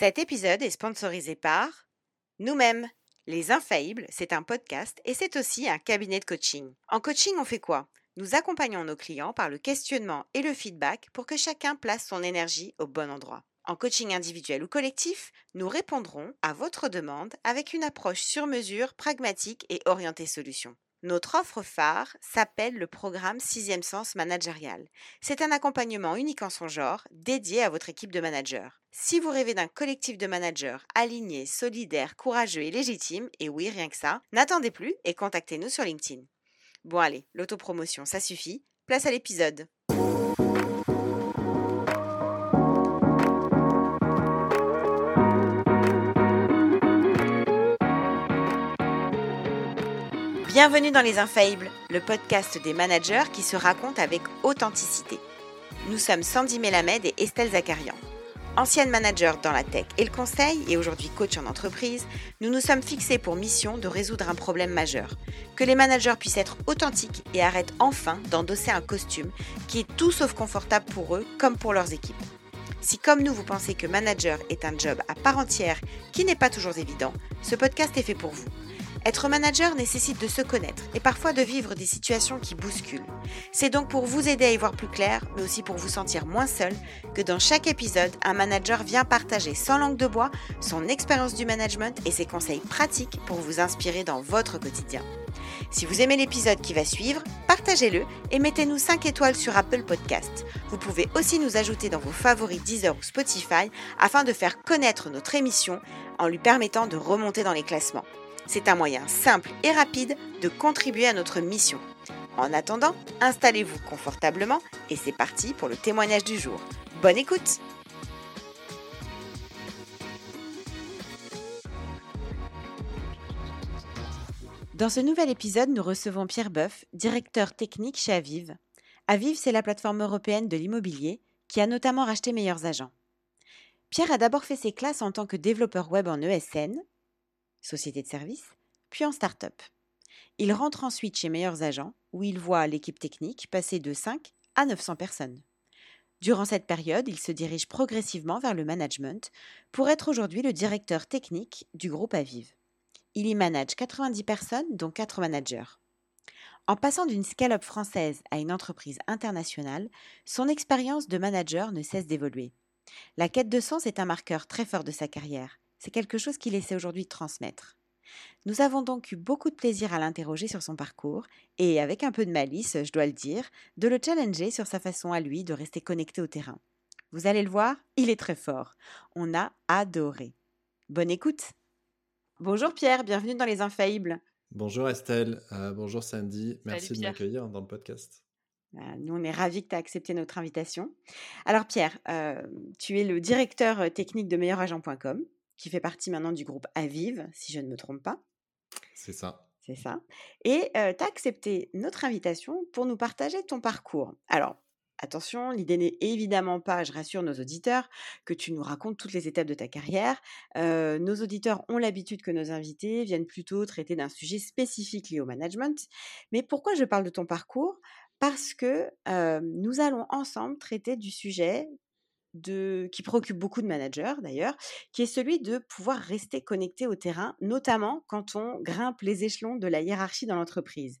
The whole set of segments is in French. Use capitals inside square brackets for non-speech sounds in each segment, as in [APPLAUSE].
Cet épisode est sponsorisé par nous-mêmes. Les Infaillibles, c'est un podcast et c'est aussi un cabinet de coaching. En coaching, on fait quoi? Nous accompagnons nos clients par le questionnement et le feedback pour que chacun place son énergie au bon endroit. En coaching individuel ou collectif, nous répondrons à votre demande avec une approche sur mesure, pragmatique et orientée solution. Notre offre phare s'appelle le programme Sixième Sens Managérial. C'est un accompagnement unique en son genre, dédié à votre équipe de managers. Si vous rêvez d'un collectif de managers alignés, solidaires, courageux et légitimes, et oui, rien que ça, n'attendez plus et contactez-nous sur LinkedIn. Bon allez, l'autopromotion, ça suffit. Place à l'épisode. Bienvenue dans Les Infaillibles, le podcast des managers qui se racontent avec authenticité. Nous sommes Sandy Melamed et Estelle Zakarian. Anciennes managers dans la tech et le conseil et aujourd'hui coach en entreprise, nous nous sommes fixés pour mission de résoudre un problème majeur. Que les managers puissent être authentiques et arrêtent enfin d'endosser un costume qui est tout sauf confortable pour eux comme pour leurs équipes. Si comme nous vous pensez que manager est un job à part entière qui n'est pas toujours évident, ce podcast est fait pour vous. Être manager nécessite de se connaître et parfois de vivre des situations qui bousculent. C'est donc pour vous aider à y voir plus clair, mais aussi pour vous sentir moins seul, que dans chaque épisode, un manager vient partager sans langue de bois son expérience du management et ses conseils pratiques pour vous inspirer dans votre quotidien. Si vous aimez l'épisode qui va suivre, partagez-le et mettez-nous 5 étoiles sur Apple Podcast. Vous pouvez aussi nous ajouter dans vos favoris Deezer ou Spotify afin de faire connaître notre émission en lui permettant de remonter dans les classements. C'est un moyen simple et rapide de contribuer à notre mission. En attendant, installez-vous confortablement et c'est parti pour le témoignage du jour. Bonne écoute Dans ce nouvel épisode, nous recevons Pierre Boeuf, directeur technique chez Aviv. Aviv, c'est la plateforme européenne de l'immobilier qui a notamment racheté Meilleurs Agents. Pierre a d'abord fait ses classes en tant que développeur web en ESN, société de service, puis en start-up. Il rentre ensuite chez Meilleurs Agents, où il voit l'équipe technique passer de 5 à 900 personnes. Durant cette période, il se dirige progressivement vers le management pour être aujourd'hui le directeur technique du groupe Aviv. Il y manage 90 personnes, dont 4 managers. En passant d'une scale-up française à une entreprise internationale, son expérience de manager ne cesse d'évoluer. La quête de sens est un marqueur très fort de sa carrière. C'est quelque chose qu'il essaie aujourd'hui de transmettre. Nous avons donc eu beaucoup de plaisir à l'interroger sur son parcours et, avec un peu de malice, je dois le dire, de le challenger sur sa façon à lui de rester connecté au terrain. Vous allez le voir, il est très fort. On a adoré. Bonne écoute. Bonjour Pierre, bienvenue dans Les Infaillibles. Bonjour Estelle, euh, bonjour Sandy, merci de m'accueillir dans le podcast. Bah, nous, on est ravis que tu aies accepté notre invitation. Alors Pierre, euh, tu es le directeur euh, technique de meilleuragent.com qui fait partie maintenant du groupe Aviv, si je ne me trompe pas. C'est ça. C'est ça. Et tu as accepté notre invitation pour nous partager ton parcours. Alors, attention, l'idée n'est évidemment pas, je rassure nos auditeurs, que tu nous racontes toutes les étapes de ta carrière. nos auditeurs ont l'habitude que nos invités viennent plutôt traiter d'un sujet spécifique lié au management. Mais pourquoi je parle de ton parcours? Parce que nous allons ensemble traiter du sujet qui préoccupe beaucoup de managers d'ailleurs, qui est celui de pouvoir rester connecté au terrain, notamment quand on grimpe les échelons de la hiérarchie dans l'entreprise.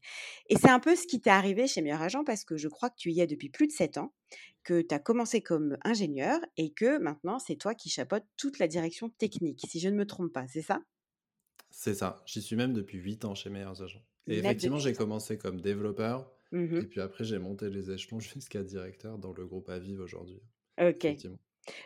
Et c'est un peu ce qui t'est arrivé chez Meilleur Agent parce que je crois que tu y es depuis plus de 7 ans, que tu as commencé comme ingénieur et que maintenant c'est toi qui chapeautes toute la direction technique, si je ne me trompe pas, c'est ça? C'est ça, j'y suis même depuis 8 ans chez Meilleurs Agents. Et effectivement, j'ai commencé comme développeur. Mmh et puis après, j'ai monté les échelons [LAUGHS] jusqu'à directeur dans le groupe Aviv aujourd'hui. Ok.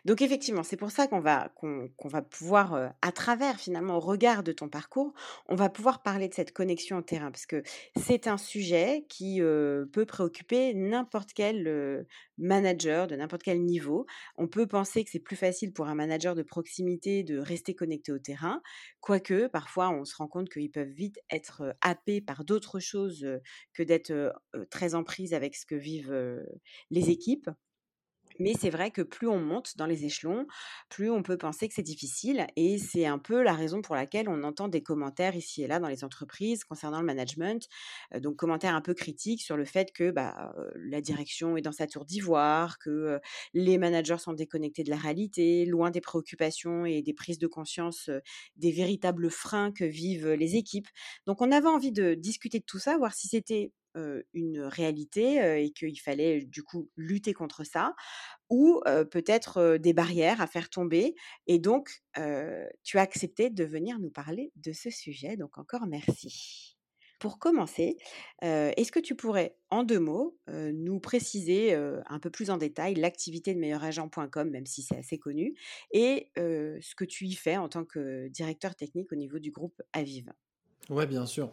Donc effectivement, c'est pour ça qu'on va, qu'on, va pouvoir, à travers finalement au regard de ton parcours, on va pouvoir parler de cette connexion au terrain, parce que c'est un sujet qui peut préoccuper n'importe quel manager de n'importe quel niveau. On peut penser que c'est plus facile pour un manager de proximité de rester connecté au terrain, quoique parfois on se rend compte qu'ils peuvent vite être happés par d'autres choses que d'être très en prise avec ce que vivent les équipes. Mais c'est vrai que plus on monte dans les échelons, plus on peut penser que c'est difficile. Et c'est un peu la raison pour laquelle on entend des commentaires ici et là dans les entreprises concernant le management. donc, commentaires un peu critiques sur le fait que bah, la direction est dans sa tour d'ivoire, que les managers sont déconnectés de la réalité, loin des préoccupations et des prises de conscience des véritables freins que vivent les équipes. Donc, on avait envie de discuter de tout ça, voir si c'était une réalité et qu'il fallait du coup lutter contre ça, ou peut-être des barrières à faire tomber. Et donc, tu as accepté de venir nous parler de ce sujet. Donc encore merci. Pour commencer, est-ce que tu pourrais, en deux mots, nous préciser un peu plus en détail l'activité de meilleuragent.com, même si c'est assez connu, et ce que tu y fais en tant que directeur technique au niveau du groupe Aviv? Ouais, bien sûr.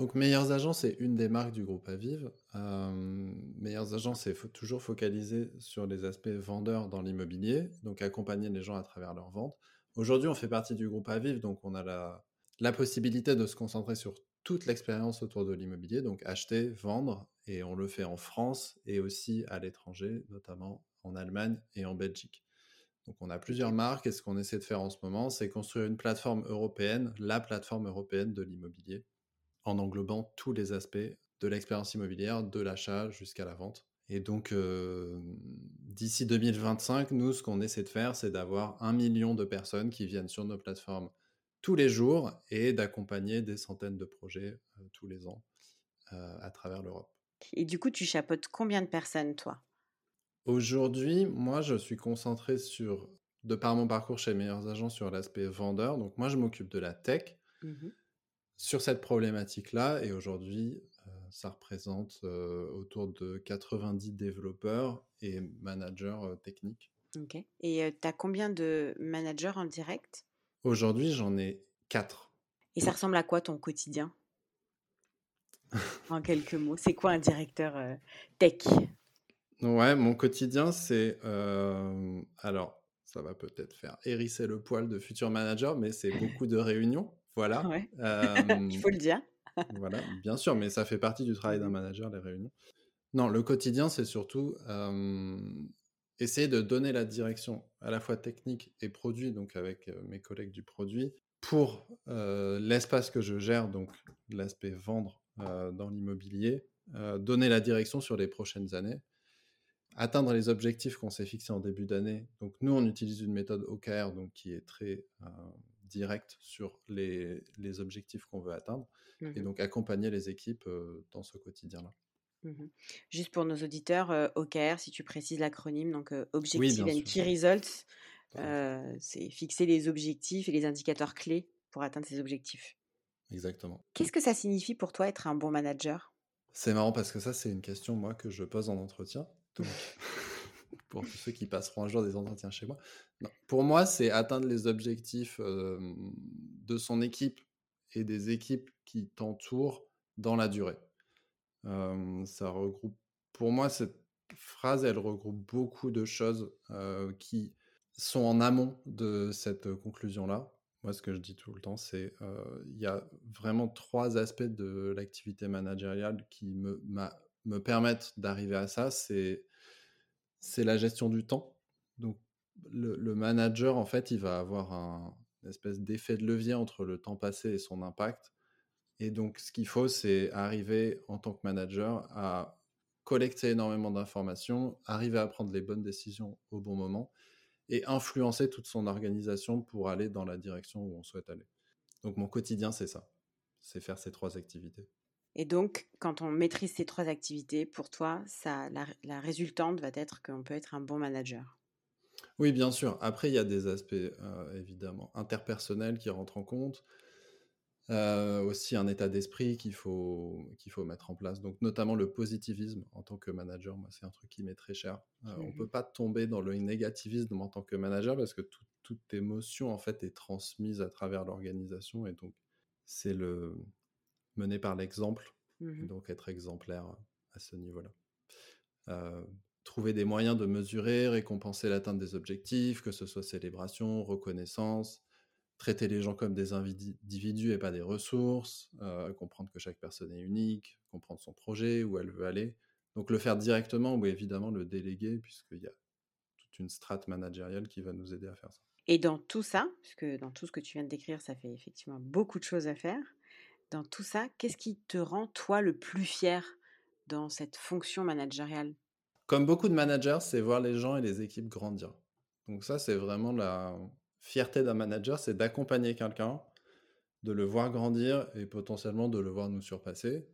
Donc, Meilleurs Agents, c'est une des marques du groupe Aviv. Euh, Meilleurs Agents, c'est toujours focalisé sur les aspects vendeurs dans l'immobilier, donc accompagner les gens à travers leurs ventes. Aujourd'hui, on fait partie du groupe Aviv, donc on a la, la possibilité de se concentrer sur toute l'expérience autour de l'immobilier, donc acheter, vendre, et on le fait en France et aussi à l'étranger, notamment en Allemagne et en Belgique. Donc on a plusieurs marques et ce qu'on essaie de faire en ce moment, c'est construire une plateforme européenne, la plateforme européenne de l'immobilier, en englobant tous les aspects de l'expérience immobilière, de l'achat jusqu'à la vente. Et donc, d'ici 2025, nous, ce qu'on essaie de faire, c'est d'avoir un million de personnes qui viennent sur nos plateformes tous les jours et d'accompagner des centaines de projets tous les ans à travers l'Europe. Et du coup, tu chapeautes combien de personnes, toi? Aujourd'hui, moi, je suis concentré sur, de par mon parcours chez Meilleurs Agents, sur l'aspect vendeur. Donc, moi, je m'occupe de la tech. Mmh sur cette problématique-là. Et aujourd'hui, euh, ça représente euh, autour de 90 développeurs et managers euh, techniques. Ok. Et tu as combien de managers en direct? Aujourd'hui, j'en ai 4. Et ça ressemble à quoi ton quotidien? En quelques mots, c'est quoi un directeur tech? Ouais, mon quotidien, c'est. alors, ça va peut-être faire hérisser le poil de futur manager, mais c'est beaucoup de réunions. Voilà. [LAUGHS] Il faut le dire. voilà, bien sûr, mais ça fait partie du travail d'un manager, les réunions. Non, le quotidien, c'est surtout essayer de donner la direction à la fois technique et produit, donc avec mes collègues du produit, pour l'espace que je gère, donc l'aspect vendre dans l'immobilier, donner la direction sur les prochaines années, atteindre les objectifs qu'on s'est fixés en début d'année. Donc nous, on utilise une méthode OKR, donc qui est très direct sur les, les objectifs qu'on veut atteindre et mmh donc accompagner les équipes dans ce quotidien-là. Mmh Juste pour nos auditeurs, OKR, si tu précises l'acronyme, donc Objective and Key Results, c'est fixer les objectifs et les indicateurs clés pour atteindre ces objectifs. Exactement. Qu'est-ce que ça signifie pour toi être un bon manager? C'est marrant parce que ça, c'est une question, moi, que je pose en entretien. Donc, [LAUGHS] pour ceux qui passeront un jour des entretiens chez moi. Pour moi, c'est atteindre les objectifs de son équipe et des équipes qui t'entourent dans la durée. ça regroupe, pour moi, cette phrase, elle regroupe beaucoup de choses qui sont en amont de cette conclusion-là. Moi, ce que je dis tout le temps, c'est il y a vraiment trois aspects de l'activité managériale qui me, me permettent d'arriver à ça. C'est c'est la gestion du temps. Donc, le, manager, en fait, il va avoir un, une espèce d'effet de levier entre le temps passé et son impact. Et donc, ce qu'il faut, c'est arriver en tant que manager à collecter énormément d'informations, arriver à prendre les bonnes décisions au bon moment et influencer toute son organisation pour aller dans la direction où on souhaite aller. Donc, mon quotidien, c'est ça. C'est faire ces trois activités. Et donc, quand on maîtrise ces trois activités, pour toi, ça, la, résultante va être qu'on peut être un bon manager. Oui, bien sûr. Après, il y a des aspects euh, évidemment interpersonnels qui rentrent en compte. Euh, aussi un état d'esprit qu'il faut, qu'il faut mettre en place. Donc, notamment le positivisme en tant que manager, moi, c'est un truc qui m'est très cher. Euh, on ne peut pas tomber dans le négativisme en tant que manager parce que toute émotion, en fait, est transmise à travers l'organisation. Et donc, c'est le, mener par l'exemple, mmh donc être exemplaire à ce niveau-là. Euh, trouver des moyens de mesurer, récompenser l'atteinte des objectifs, que ce soit célébration, reconnaissance, traiter les gens comme des individus et pas des ressources, euh, comprendre que chaque personne est unique, comprendre son projet, où elle veut aller, Donc le faire directement ou évidemment le déléguer puisqu'il y a toute une strate managériale qui va nous aider à faire ça. Et dans tout ça, puisque dans tout ce que tu viens de décrire, ça fait effectivement beaucoup de choses à faire. Dans tout ça, qu'est-ce qui te rend toi le plus fier dans cette fonction managériale? Comme beaucoup de managers, c'est voir les gens et les équipes grandir. Donc ça, c'est vraiment la fierté d'un manager, c'est d'accompagner quelqu'un, de le voir grandir et potentiellement de le voir nous surpasser.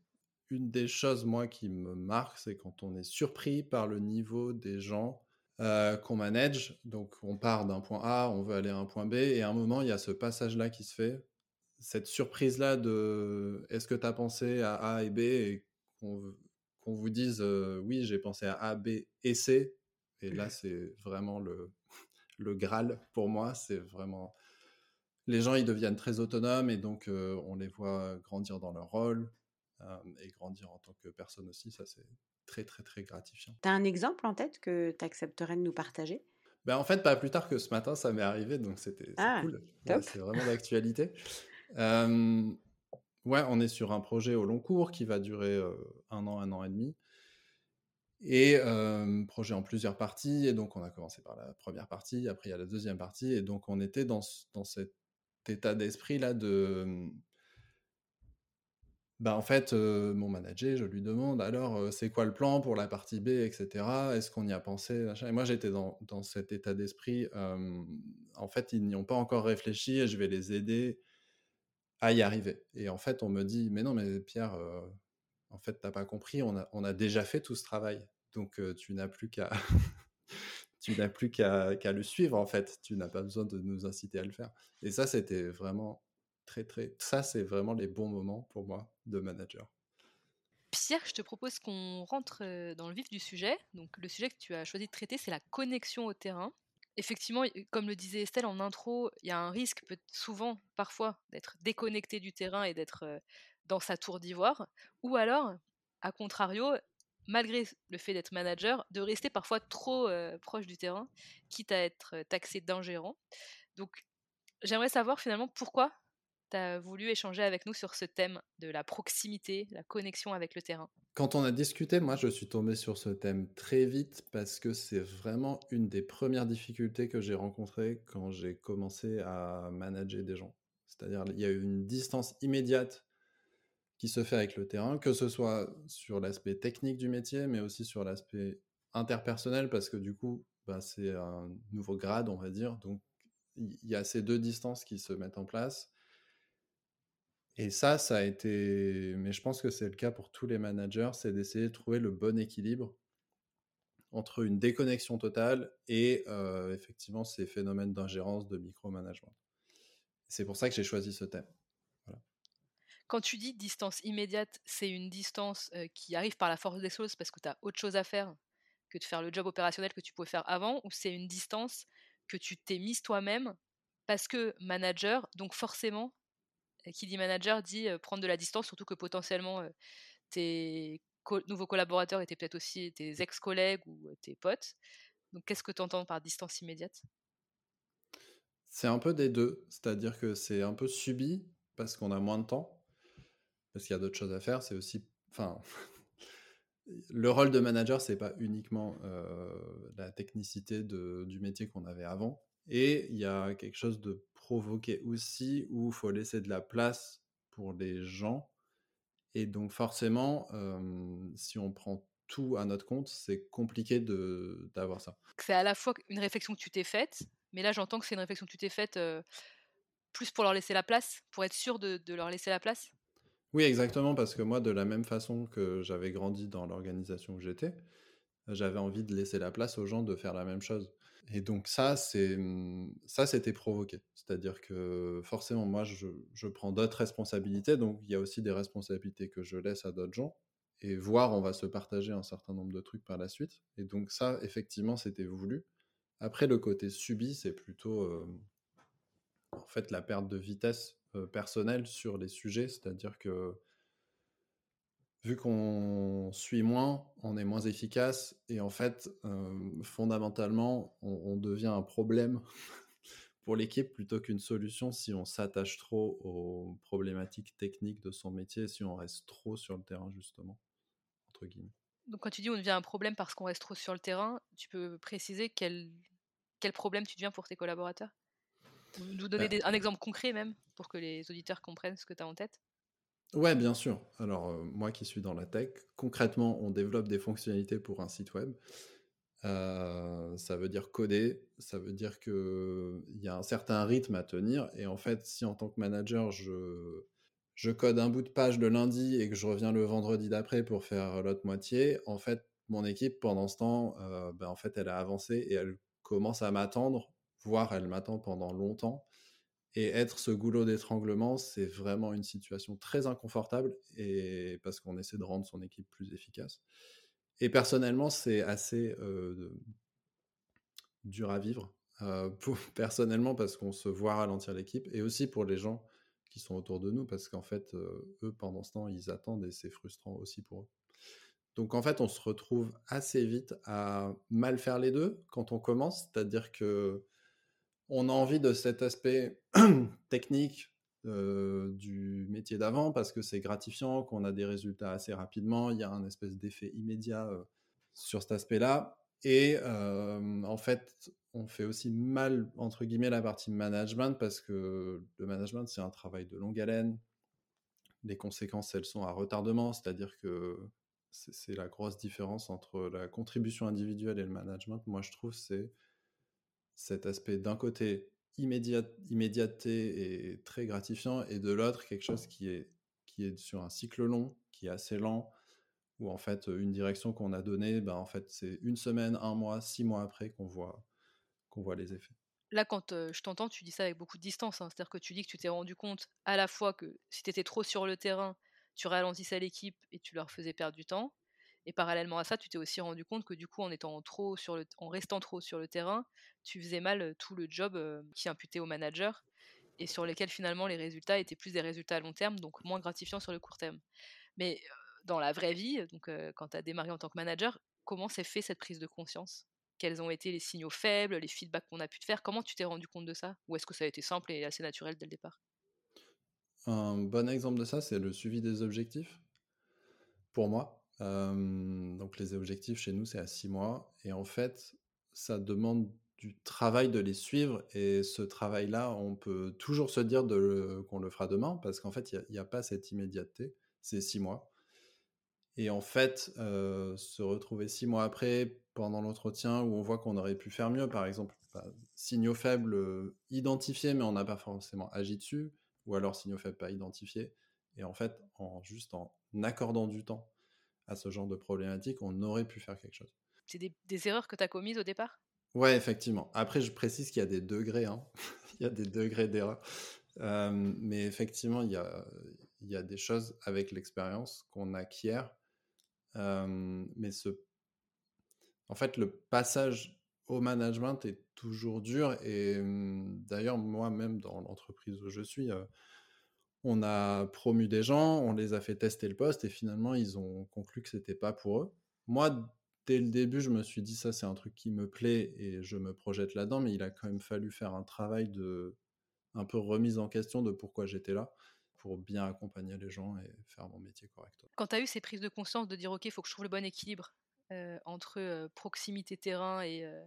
Une des choses, moi, qui me marque, c'est quand on est surpris par le niveau des gens euh, qu'on manage. Donc, on part d'un point A, on veut aller à un point B, et à un moment, il y a ce passage-là qui se fait. Cette surprise-là de est-ce que tu as pensé à A et B et qu'on vous dise euh, oui, j'ai pensé à A, B et C? Et là, c'est vraiment le, [LAUGHS] le Graal pour moi. C'est vraiment. Les gens, ils deviennent très autonomes et donc euh, on les voit grandir dans leur rôle et grandir en tant que personne aussi. Ça, c'est très, très, très gratifiant. Tu as un exemple en tête que tu accepterais de nous partager? Ben, En fait, pas plus tard que ce matin, ça m'est arrivé, donc c'était ah, cool. c'est vraiment d'actualité. Ouais, on est sur un projet au long cours qui va durer un an, un an et demi. Et projet en plusieurs parties. Et donc, on a commencé par la première partie, après, il y a la deuxième partie. Et donc, on était dans, dans cet état d'esprit-là de bah, en fait, mon manager, je lui demande alors, c'est quoi le plan pour la partie B, etc. Est-ce qu'on y a pensé Et moi, j'étais dans, dans, cet état d'esprit. en fait, ils n'y ont pas encore réfléchi et je vais les aider à y arriver. Et en fait, on me dit mais non, mais Pierre, en fait, t'as pas compris. On a, déjà fait tout ce travail, donc tu n'as plus qu'à [LAUGHS] tu n'as plus qu'à le suivre. En fait, tu n'as pas besoin de nous inciter à le faire. Et ça, c'était vraiment très, très. Ça, c'est vraiment les bons moments pour moi de manager. Pierre, je te propose qu'on rentre dans le vif du sujet. Donc, le sujet que tu as choisi de traiter, c'est la connexion au terrain. Effectivement, comme le disait Estelle en intro, il y a un risque, peut souvent, parfois, d'être déconnecté du terrain et d'être dans sa tour d'ivoire. Ou alors, à contrario, malgré le fait d'être manager, de rester parfois trop proche du terrain, quitte à être taxé d'ingérent. Donc, j'aimerais savoir finalement pourquoi tu as voulu échanger avec nous sur ce thème de la proximité, la connexion avec le terrain? Quand on a discuté, moi je suis tombé sur ce thème très vite parce que c'est vraiment une des premières difficultés que j'ai rencontrées quand j'ai commencé à manager des gens. C'est-à-dire il y a eu une distance immédiate qui se fait avec le terrain, que ce soit sur l'aspect technique du métier, mais aussi sur l'aspect interpersonnel, parce que du coup, bah, c'est un nouveau grade, on va dire. Donc, il y a ces deux distances qui se mettent en place. Et ça, ça a été, mais je pense que c'est le cas pour tous les managers, c'est d'essayer de trouver le bon équilibre entre une déconnexion totale et euh, effectivement ces phénomènes d'ingérence, de micromanagement. C'est pour ça que j'ai choisi ce thème. Quand tu dis distance immédiate, c'est une distance euh, qui arrive par la force des choses parce que tu as autre chose à faire que de faire le job opérationnel que tu pouvais faire avant, ou c'est une distance que tu t'es mise toi-même parce que manager, donc forcément, qui dit manager dit prendre de la distance, surtout que potentiellement tes nouveaux collaborateurs étaient peut-être aussi tes ex-collègues ou tes potes. Donc qu'est-ce que tu entends par distance immédiate? C'est un peu des deux, c'est-à-dire que c'est un peu subi parce qu'on a moins de temps, parce qu'il y a d'autres choses à faire. C'est aussi, enfin, [LAUGHS] le rôle de manager, c'est pas uniquement la technicité du métier qu'on avait avant. Et il y a quelque chose de provoqué aussi où il faut laisser de la place pour les gens. Et donc forcément, si on prend tout à notre compte, c'est compliqué d'avoir ça. C'est à la fois une réflexion que tu t'es faite, mais là j'entends que c'est une réflexion que tu t'es faite plus pour leur laisser la place, pour être sûr de, de leur laisser la place? Oui, exactement, parce que moi, de la même façon que j'avais grandi dans l'organisation où j'étais, j'avais envie de laisser la place aux gens de faire la même chose. Et donc ça, c'est mmh, ça, c'était provoqué. C'est-à-dire que forcément, moi, je, je prends d'autres responsabilités. Donc il y a aussi des responsabilités que je laisse à d'autres gens. Et voir, on va se partager un certain nombre de trucs par la suite. Et donc ça, effectivement, c'était voulu. Après, le côté subi, c'est plutôt en fait la perte de vitesse personnelle sur les sujets. C'est-à-dire que vu qu'on suit moins, on est moins efficace et en fait, fondamentalement, on, devient un problème [LAUGHS] pour l'équipe plutôt qu'une solution si on s'attache trop aux problématiques techniques de son métier, si on reste trop sur le terrain justement, entre guillemets. Donc quand tu dis on devient un problème parce qu'on reste trop sur le terrain, tu peux préciser quel, quel problème tu deviens pour tes collaborateurs? Nous donner Bah des- un exemple concret même, pour que les auditeurs comprennent ce que tu as en tête? Ouais, bien sûr. Alors, euh, moi qui suis dans la tech, concrètement, on développe des fonctionnalités pour un site web. Euh, ça veut dire coder, ça veut dire qu'il y a un certain rythme à tenir. Et en fait, si en tant que manager, je, je code un bout de page le lundi et que je reviens le vendredi d'après pour faire l'autre moitié, en fait, mon équipe, pendant ce temps, euh, ben, en fait, elle a avancé et elle commence à m'attendre, voire elle m'attend pendant longtemps. Et être ce goulot d'étranglement, c'est vraiment une situation très inconfortable et parce qu'on essaie de rendre son équipe plus efficace. Et personnellement, c'est assez euh, dur à vivre. euh, [LAUGHS] personnellement, parce qu'on se voit ralentir l'équipe et aussi pour les gens qui sont autour de nous, parce qu'en fait, euh, eux, pendant ce temps, ils attendent et c'est frustrant aussi pour eux. Donc en fait, on se retrouve assez vite à mal faire les deux quand on commence, c'est-à-dire que on a envie de cet aspect [CLEARS THROAT] technique du métier d'avant parce que c'est gratifiant, qu'on a des résultats assez rapidement, il y a un espèce d'effet immédiat sur cet aspect-là. Et en fait, on fait aussi mal, entre guillemets, la partie management parce que le management, c'est un travail de longue haleine. Les conséquences, elles sont à retardement, c'est-à-dire que c'est c'est la grosse différence entre la contribution individuelle et le management. Moi, je trouve c'est cet aspect d'un côté immédiat, immédiateté et très gratifiant, et de l'autre quelque chose qui est, qui est sur un cycle long, qui est assez lent, où en fait une direction qu'on a donnée, ben, en fait c'est une semaine, un mois, six mois après qu'on voit, qu'on voit les effets. Là, quand euh, je t'entends, tu dis ça avec beaucoup de distance. hein. C'est-à-dire que tu dis que tu t'es rendu compte à la fois que si tu étais trop sur le terrain, tu ralentissais l'équipe et tu leur faisais perdre du temps. Et parallèlement à ça, tu t'es aussi rendu compte que du coup, en étant trop en restant trop sur le terrain, tu faisais mal tout le job qui imputait au manager et sur lesquels finalement les résultats étaient plus des résultats à long terme, donc moins gratifiants sur le court terme. Mais dans la vraie vie, donc quand tu as démarré en tant que manager, comment s'est fait cette prise de conscience? Quels ont été les signaux faibles, les feedbacks qu'on a pu te faire? Comment tu t'es rendu compte de ça? Ou est-ce que ça a été simple et assez naturel dès le départ? Un bon exemple de ça, c'est le suivi des objectifs. Pour moi, Euh, donc les objectifs chez nous, c'est à six mois. Et en fait, ça demande du travail de les suivre. Et ce travail-là, on peut toujours se dire qu'on le fera demain, parce qu'en fait, il n'y a, pas cette immédiateté. C'est six mois. Et en fait, euh, se retrouver six mois après, pendant l'entretien, où on voit qu'on aurait pu faire mieux, par exemple, bah, signaux faibles euh, identifiés, mais on n'a pas forcément agi dessus, ou alors signaux faibles pas identifiés. Et en fait, juste en accordant du temps à ce genre de problématique, on aurait pu faire quelque chose. C'est des, des erreurs que tu as commises au départ? Ouais, effectivement. Après, je précise qu'il y a des degrés, hein. [LAUGHS] il y a des degrés d'erreur. Euh, mais effectivement, il y a, il y a des choses avec l'expérience qu'on acquiert. Euh, mais ce... en fait, le passage au management est toujours dur. Et hum, d'ailleurs, moi-même, dans l'entreprise où je suis, euh, on a promu des gens, on les a fait tester le poste et finalement, ils ont conclu que c'était pas pour eux. Moi, dès le début, je me suis dit ça, c'est un truc qui me plaît et je me projette là-dedans, mais il a quand même fallu faire un travail de un peu remise en question de pourquoi j'étais là pour bien accompagner les gens et faire mon métier correctement. Quand tu as eu ces prises de conscience de dire ok, il faut que je trouve le bon équilibre euh, entre euh, proximité terrain et euh,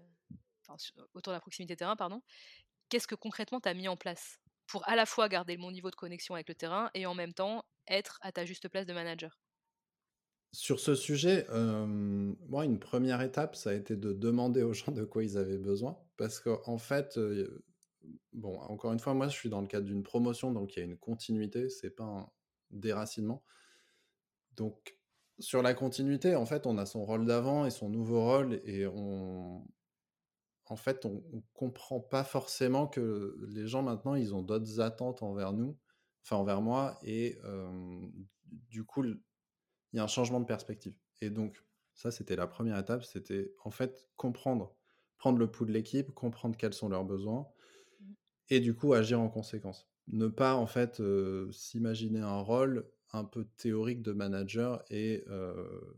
autour de la proximité terrain, pardon, qu'est-ce que concrètement tu as mis en place? Pour à la fois garder bon niveau de connexion avec le terrain et en même temps être à ta juste place de manager Sur ce sujet, moi, une première étape, ça a été de demander aux gens de quoi ils avaient besoin. Parce qu'en en fait, bon, encore une fois, moi, je suis dans le cadre d'une promotion, donc il y a une continuité, c'est pas un déracinement. Donc, sur la continuité, en fait, on a son rôle d'avant et son nouveau rôle, et on, en fait, on, on comprend pas forcément que les gens maintenant, ils ont d'autres attentes envers nous, enfin envers moi, et euh, du coup, il y a un changement de perspective. Et donc, ça, c'était la première étape, c'était en fait comprendre, prendre le pouls de l'équipe, comprendre quels sont leurs besoins, et du coup agir en conséquence. Ne pas en fait euh, s'imaginer un rôle un peu théorique de manager et, euh,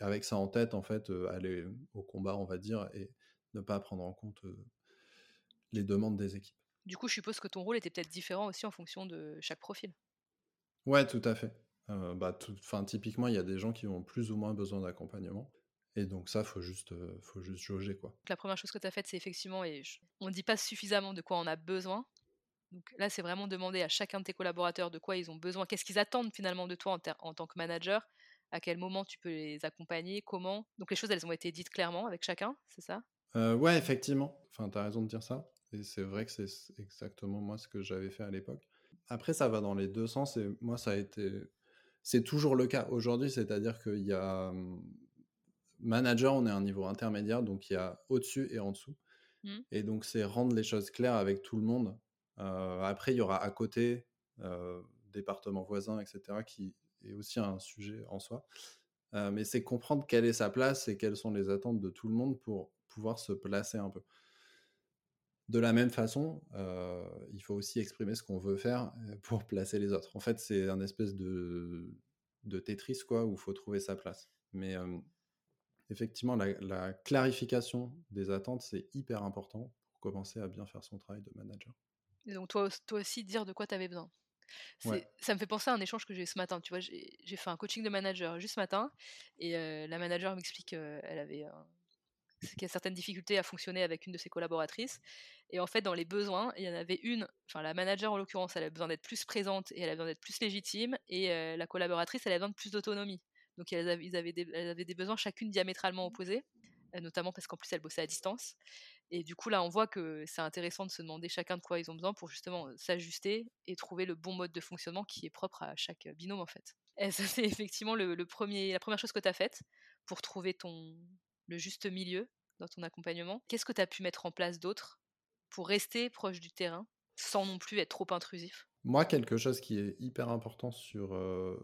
et avec ça en tête en fait aller au combat on va dire et ne pas prendre en compte euh, les demandes des équipes. Du coup, je suppose que ton rôle était peut-être différent aussi en fonction de chaque profil. Ouais, tout à fait. bah, typiquement, il y a des gens qui ont plus ou moins besoin d'accompagnement. Et donc ça, faut juste, faut juste jauger quoi. La première chose que tu as faite, c'est effectivement, et on ne dit pas suffisamment de quoi on a besoin. Donc là, c'est vraiment demander à chacun de tes collaborateurs de quoi ils ont besoin, qu'est-ce qu'ils attendent finalement de toi en, tant que manager, à quel moment tu peux les accompagner, comment. Donc les choses, elles ont été dites clairement avec chacun, c'est ça? Ouais, effectivement. Enfin, tu as raison de dire ça. Et c'est vrai que c'est exactement moi ce que j'avais fait à l'époque. Après, ça va dans les deux sens. Et moi, ça a été. C'est toujours le cas aujourd'hui, c'est-à-dire qu'il y a. Mmh, manager, on est à un niveau intermédiaire, donc il y a au-dessus et en dessous. Mmh. Et donc, c'est rendre les choses claires avec tout le monde. après, il y aura à côté, département voisin, etc., qui est aussi un sujet en soi. mais c'est comprendre quelle est sa place et quelles sont les attentes de tout le monde pour pouvoir se placer un peu. De la même façon, euh, il faut aussi exprimer ce qu'on veut faire euh, [LAUGHS] pour placer les autres. En fait, c'est un espèce de, de Tetris, quoi, où il faut trouver sa place. Mais euh, effectivement, la, clarification des attentes, c'est hyper important pour commencer à bien faire son travail de manager. Et donc, toi, toi aussi, dire de quoi tu avais besoin. Ça me fait penser à un échange que j'ai ce matin. Tu vois, j'ai fait un coaching de manager juste ce matin et la manager m'explique qu'elle avait y a certaines difficultés à fonctionner avec une de ses collaboratrices. Et en fait, dans les besoins, il y en avait une, enfin la manager en l'occurrence, elle a besoin d'être plus présente et elle a besoin d'être plus légitime, et euh, la collaboratrice, elle a besoin de plus d'autonomie. Donc elles avaient, ils avaient des, elles avaient des besoins chacune diamétralement opposés, euh, notamment parce qu'en plus elles bossaient à distance. Et du coup, là, on voit que c'est intéressant de se demander chacun de quoi ils ont besoin pour justement s'ajuster et trouver le bon mode de fonctionnement qui est propre à chaque binôme, en fait. Et ça, c'est effectivement le, le, premier, la première chose que tu as faite pour trouver ton, le juste milieu dans ton accompagnement. Qu'est-ce que tu as pu mettre en place d'autre pour rester proche du terrain sans non plus être trop intrusif? Moi, quelque chose qui est hyper important sur euh,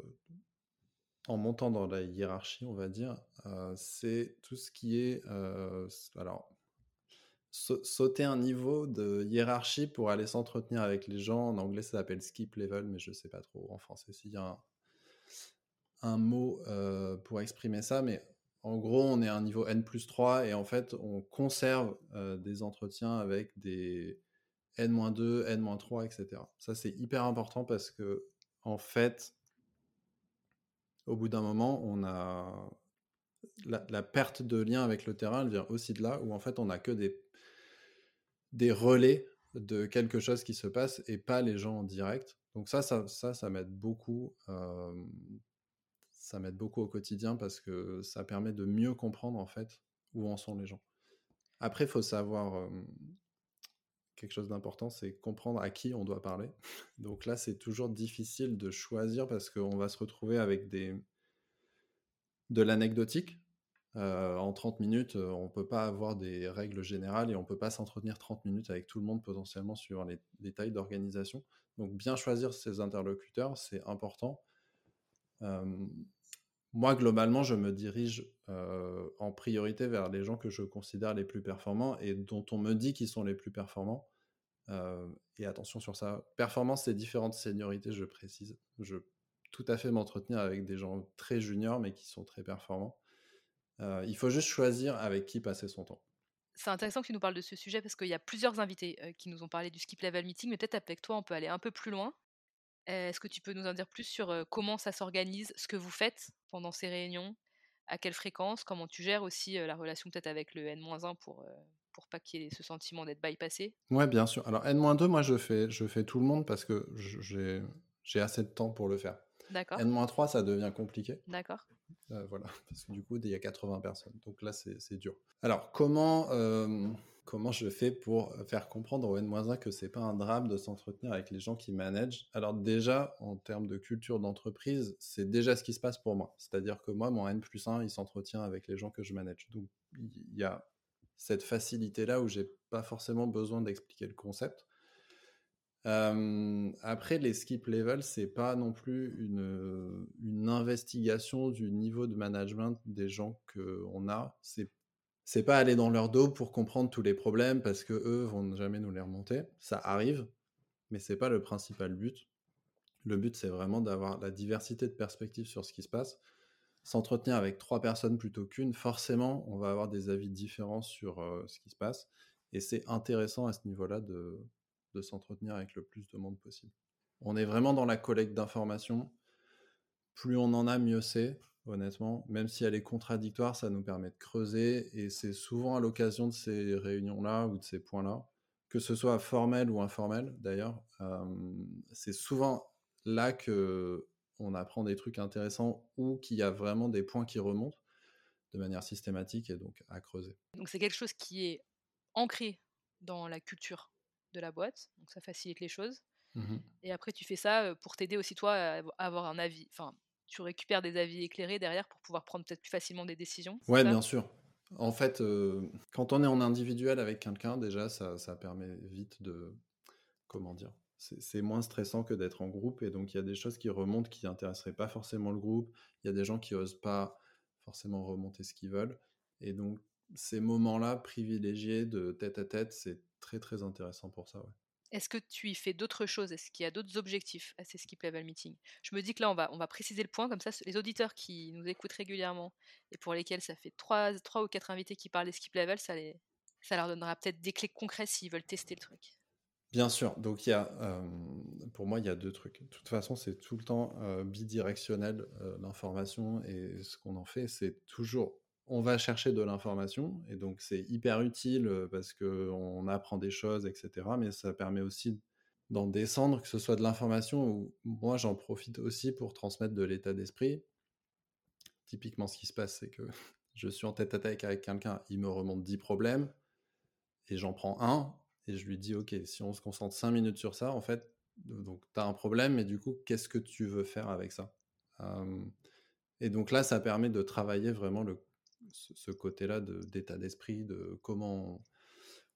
en montant dans la hiérarchie, on va dire, euh, c'est tout ce qui est euh, alors sauter un niveau de hiérarchie pour aller s'entretenir avec les gens. En anglais, ça s'appelle skip level, mais je ne sais pas trop en français s'il y a un, un mot pour exprimer ça. Mais en gros, on est à un niveau N plus 3 et en fait, on conserve euh, des entretiens avec des N-2, N-3, etc. Ça, c'est hyper important parce que, en fait, au bout d'un moment, on a la, perte de lien avec le terrain, elle vient aussi de là où en fait, on n'a que des, relais de quelque chose qui se passe et pas les gens en direct. Donc ça, ça, ça, ça m'aide beaucoup euh, ça m'aide beaucoup au quotidien parce que ça permet de mieux comprendre en fait où en sont les gens. Après, il faut savoir quelque chose d'important, c'est comprendre à qui on doit parler. [LAUGHS] Donc là, c'est toujours difficile de choisir parce qu'on va se retrouver avec des de l'anecdotique. en 30 minutes, on ne peut pas avoir des règles générales et on ne peut pas s'entretenir 30 minutes avec tout le monde potentiellement sur les détails d'organisation. Donc bien choisir ses interlocuteurs, c'est important moi, globalement, je me dirige en priorité vers les gens que je considère les plus performants et dont on me dit qu'ils sont les plus performants. et attention sur ça, performance, c'est différentes seniorités, je précise. Je tout à fait m'entretenir avec des gens très juniors, mais qui sont très performants. il faut juste choisir avec qui passer son temps. C'est intéressant que tu nous parles de ce sujet parce qu'il y a plusieurs invités qui nous ont parlé du skip level meeting, mais peut-être avec toi, on peut aller un peu plus loin. Est-ce que tu peux nous en dire plus sur comment ça s'organise, ce que vous faites pendant ces réunions, à quelle fréquence, comment tu gères aussi la relation peut-être avec le N-1 pour, pour pas qu'il y ait ce sentiment d'être bypassé? Ouais, bien sûr. Alors N-2, moi je fais, je fais tout le monde parce que j'ai assez de temps pour le faire. D'accord. N-3, ça devient compliqué. D'accord. voilà, [LAUGHS] parce que du coup, il y a 80 personnes. Donc là, c'est dur. Alors, comment comment je fais pour faire comprendre au N-1 que c'est pas un drame de s'entretenir avec les gens qui managent Alors déjà, en termes de culture d'entreprise, c'est déjà ce qui se passe pour moi. C'est-à-dire que moi, mon N plus 1, il s'entretient avec les gens que je manage. Donc il y a cette facilité-là où j'ai pas forcément besoin d'expliquer le concept. après, les skip levels, c'est pas non plus une, investigation du niveau de management des gens qu'on a. c'est pas aller dans leur dos pour comprendre tous les problèmes parce que eux vont jamais nous les remonter. Ça arrive, mais c'est pas le principal but. Le but, c'est vraiment d'avoir la diversité de perspectives sur ce qui se passe. S'entretenir avec trois personnes plutôt qu'une, forcément, on va avoir des avis différents sur euh, ce qui se passe. Et c'est intéressant à ce niveau-là de, de s'entretenir avec le plus de monde possible. On est vraiment dans la collecte d'informations plus on en a, mieux c'est, honnêtement. Même si elle est contradictoire, ça nous permet de creuser. Et c'est souvent à l'occasion de ces réunions-là ou de ces points-là, que ce soit formel ou informel d'ailleurs, c'est souvent là que on apprend des trucs intéressants ou qu'il y a vraiment des points qui remontent de manière systématique et donc à creuser. Donc c'est quelque chose qui est ancré dans la culture de la boîte, donc ça facilite les choses. Mmh et après tu fais ça pour t'aider aussi toi à avoir un avis, enfin tu récupères des avis éclairés derrière pour pouvoir prendre peut-être plus facilement des décisions. Ouais, bien sûr. En fait, quand on est en individuel avec quelqu'un, déjà, ça, ça, permet vite de. Comment dire C'est moins stressant que d'être en groupe. Et donc, il y a des choses qui remontent qui n'intéresseraient pas forcément le groupe. Il y a des gens qui n'osent pas forcément remonter ce qu'ils veulent. Et donc, ces moments-là privilégiés de tête à tête, c'est très, très intéressant pour ça. Ouais. Est-ce que tu y fais d'autres choses? Est-ce qu'il y a d'autres objectifs? À ces skip level meetings Je me dis que là, on va, on va préciser le point, comme ça, les auditeurs qui nous écoutent régulièrement et pour lesquels ça fait 3, ou 4 invités qui parlent des skip level, ça, les, ça leur donnera peut-être des clés concrètes s'ils veulent tester le truc. Bien sûr, donc il y a, pour moi, il y a deux trucs. De toute façon, c'est tout le temps bidirectionnel l'information et ce qu'on en fait, c'est toujours on va chercher de l'information et donc c'est hyper utile parce qu'on apprend des choses, etc. Mais ça permet aussi d'en descendre, que ce soit de l'information ou moi j'en profite aussi pour transmettre de l'état d'esprit. Typiquement, ce qui se passe, c'est que [LAUGHS] je suis en tête à tête avec quelqu'un, il me remonte 10 problèmes et j'en prends un et je lui dis Ok, si on se concentre 5 minutes sur ça, en fait, donc tu as un problème, mais du coup, qu'est-ce que tu veux faire avec ça? Et donc là, ça permet de travailler vraiment le ce, côté-là d'état d'esprit, de comment,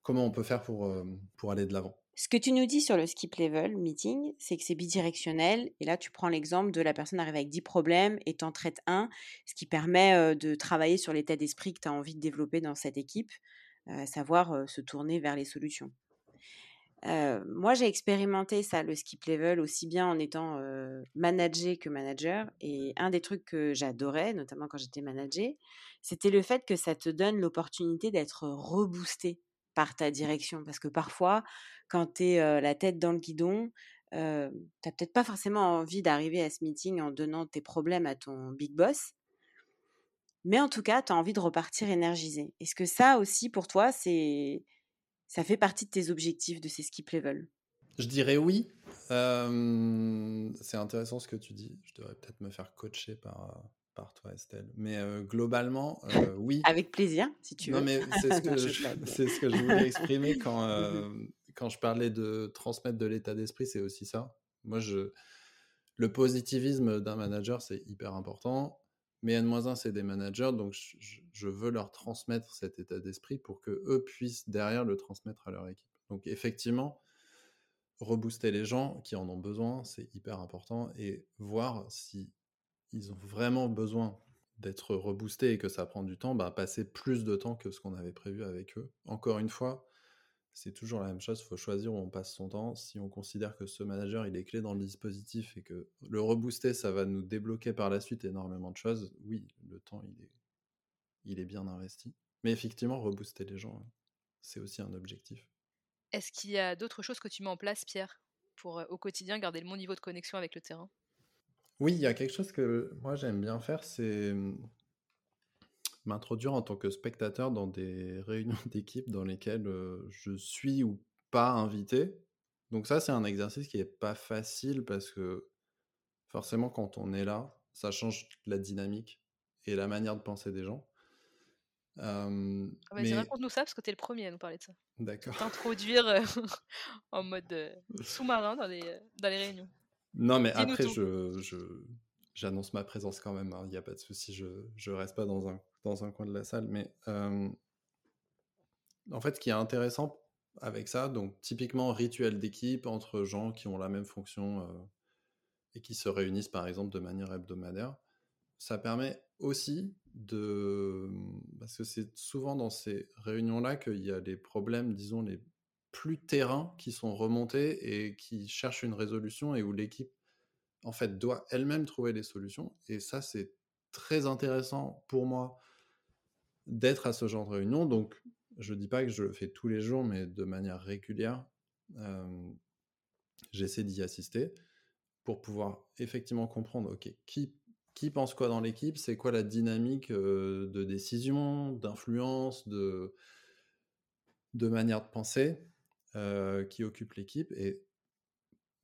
comment on peut faire pour, euh, pour aller de l'avant. Ce que tu nous dis sur le skip level meeting, c'est que c'est bidirectionnel. Et là, tu prends l'exemple de la personne arrive avec 10 problèmes et t'en traites un, ce qui permet euh, de travailler sur l'état d'esprit que tu as envie de développer dans cette équipe, à savoir euh, se tourner vers les solutions moi, j'ai expérimenté ça, le skip level, aussi bien en étant manager que manager. Et un des trucs que j'adorais, notamment quand j'étais manager, c'était le fait que ça te donne l'opportunité d'être reboosté par ta direction. Parce que parfois, quand tu es la tête dans le guidon, tu n'as peut-être pas forcément envie d'arriver à ce meeting en donnant tes problèmes à ton big boss. Mais en tout cas, tu as envie de repartir énergisé. Est-ce que ça aussi, pour toi, c'est ça fait partie de tes objectifs de ces skip level? Je dirais oui. c'est intéressant ce que tu dis. Je devrais peut-être me faire coacher par, par toi, Estelle. Mais globalement, [LAUGHS] oui. Avec plaisir, si tu veux. Non, mais c'est ce, [LAUGHS] que je, ce que je voulais exprimer [LAUGHS] quand, quand je parlais de transmettre de l'état d'esprit, c'est aussi ça. Moi, je, le positivisme d'un manager, c'est hyper important. Mais N-1, c'est des managers, donc je, veux leur transmettre cet état d'esprit pour que eux puissent derrière le transmettre à leur équipe. Donc effectivement, rebooster les gens qui en ont besoin, c'est hyper important et voir si ils ont vraiment besoin d'être reboostés et que ça prend du temps, bah, passer plus de temps que ce qu'on avait prévu avec eux. Encore une fois, c'est toujours la même chose, il faut choisir où on passe son temps. Si on considère que ce manager, il est clé dans le dispositif et que le rebooster, ça va nous débloquer par la suite énormément de choses, oui, le temps, il est, il est bien investi. Mais effectivement, rebooster les gens, c'est aussi un objectif. Est-ce qu'il y a d'autres choses que tu mets en place, Pierre, pour au quotidien garder le bon niveau de connexion avec le terrain? Oui, il y a quelque chose que moi j'aime bien faire, c'est m'introduire en tant que spectateur dans des réunions [LAUGHS] d'équipe dans lesquelles je suis ou pas invité. Donc ça, c'est un exercice qui est pas facile parce que forcément, quand on est là, ça change la dynamique et la manière de penser des gens. Ah bah, mais... Raconte-nous ça parce que tu es le premier à nous parler de ça. D'accord. T'introduire [LAUGHS] en mode [LAUGHS] sous-marin dans les, dans les réunions. Non, mais après, je, je, j'annonce ma présence quand même, hein, il n'y a pas de souci, je ne reste pas dans un, dans un coin de la salle. Mais en fait, ce qui est intéressant avec ça, donc typiquement rituel d'équipe entre gens qui ont la même fonction et qui se réunissent par exemple de manière hebdomadaire, ça permet aussi de... Parce que c'est souvent dans ces réunions-là qu'il y a les problèmes, disons, les plus terrains qui sont remontés et qui cherchent une résolution et où l'équipe en fait, doit elle-même trouver des solutions. Et ça, c'est très intéressant pour moi d'être à ce genre de réunion. Donc, je dis pas que je le fais tous les jours, mais de manière régulière, j'essaie d'y assister pour pouvoir effectivement comprendre, OK, qui qui pense quoi dans l'équipe, c'est quoi la dynamique de décision, d'influence, de, de manière de penser? Qui occupe l'équipe. Et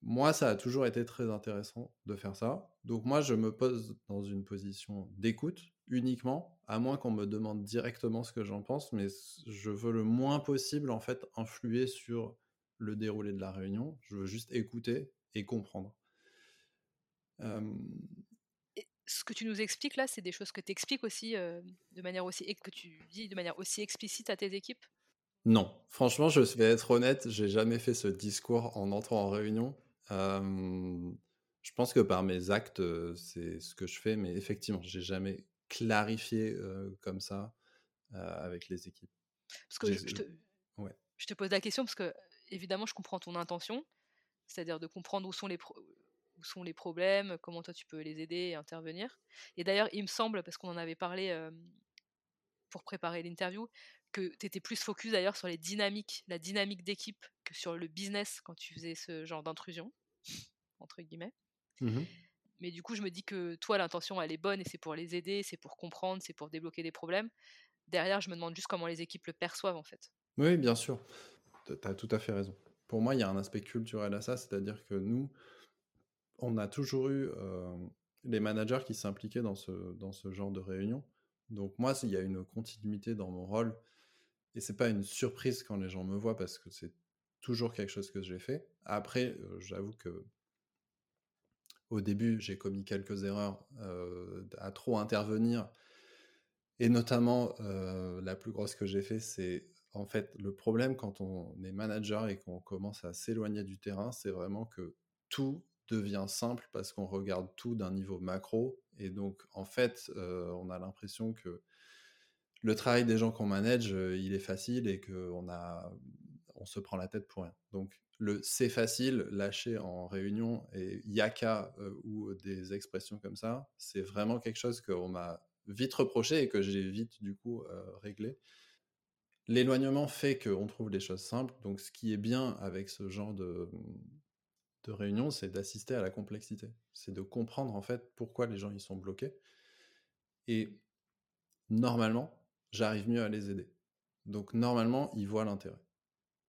moi, ça a toujours été très intéressant de faire ça. Donc moi, je me pose dans une position d'écoute uniquement, à moins qu'on me demande directement ce que j'en pense, mais je veux le moins possible en fait influer sur le déroulé de la réunion. Je veux juste écouter et comprendre. ce que tu nous expliques là, c'est des choses que tu expliques aussi de manière aussi et que tu dis de manière aussi explicite à tes équipes? Non, franchement, je vais être honnête, j'ai jamais fait ce discours en entrant en réunion je pense que par mes actes, c'est ce que je fais, mais effectivement, j'ai jamais clarifié comme ça avec les équipes. Parce que je, te, je te pose la question parce que évidemment, je comprends ton intention, c'est-à-dire de comprendre où sont les où sont les problèmes, comment toi tu peux les aider et intervenir. Et d'ailleurs, il me semble, parce qu'on en avait parlé pour préparer l'interview, que tu étais plus focus d'ailleurs sur les dynamiques, la dynamique d'équipe que sur le business quand tu faisais ce genre d'intrusion, entre guillemets. Mmh Mais du coup, je me dis que toi, l'intention, elle est bonne et c'est pour les aider, c'est pour comprendre, c'est pour débloquer des problèmes. Derrière, je me demande juste comment les équipes le perçoivent en fait. Oui, bien sûr. Tu as tout à fait raison. Pour moi, il y a un aspect culturel à ça, c'est-à-dire que nous, on a toujours eu euh, les managers qui s'impliquaient dans ce, dans ce genre de réunion. Donc moi, il y a une continuité dans mon rôle et c'est pas une surprise quand les gens me voient parce que c'est toujours quelque chose que j'ai fait. Après, j'avoue que au début, j'ai commis quelques erreurs à trop intervenir. Et notamment, la plus grosse que j'ai fait, c'est en fait le problème quand on est manager et qu'on commence à s'éloigner du terrain, c'est vraiment que tout devient simple parce qu'on regarde tout d'un niveau macro. Et donc, en fait, on a l'impression que le travail des gens qu'on manage, il est facile et qu'on a, on se prend la tête pour rien. Donc, le c'est facile lâché en réunion et yaka ou des expressions comme ça, c'est vraiment quelque chose qu'on m'a vite reproché et que j'ai vite du coup réglé. L'éloignement fait qu'on trouve les choses simples. Donc, ce qui est bien avec ce genre de, de réunion, c'est d'assister à la complexité. C'est de comprendre en fait pourquoi les gens y sont bloqués. Et normalement, j'arrive mieux à les aider. Donc normalement, ils voient l'intérêt.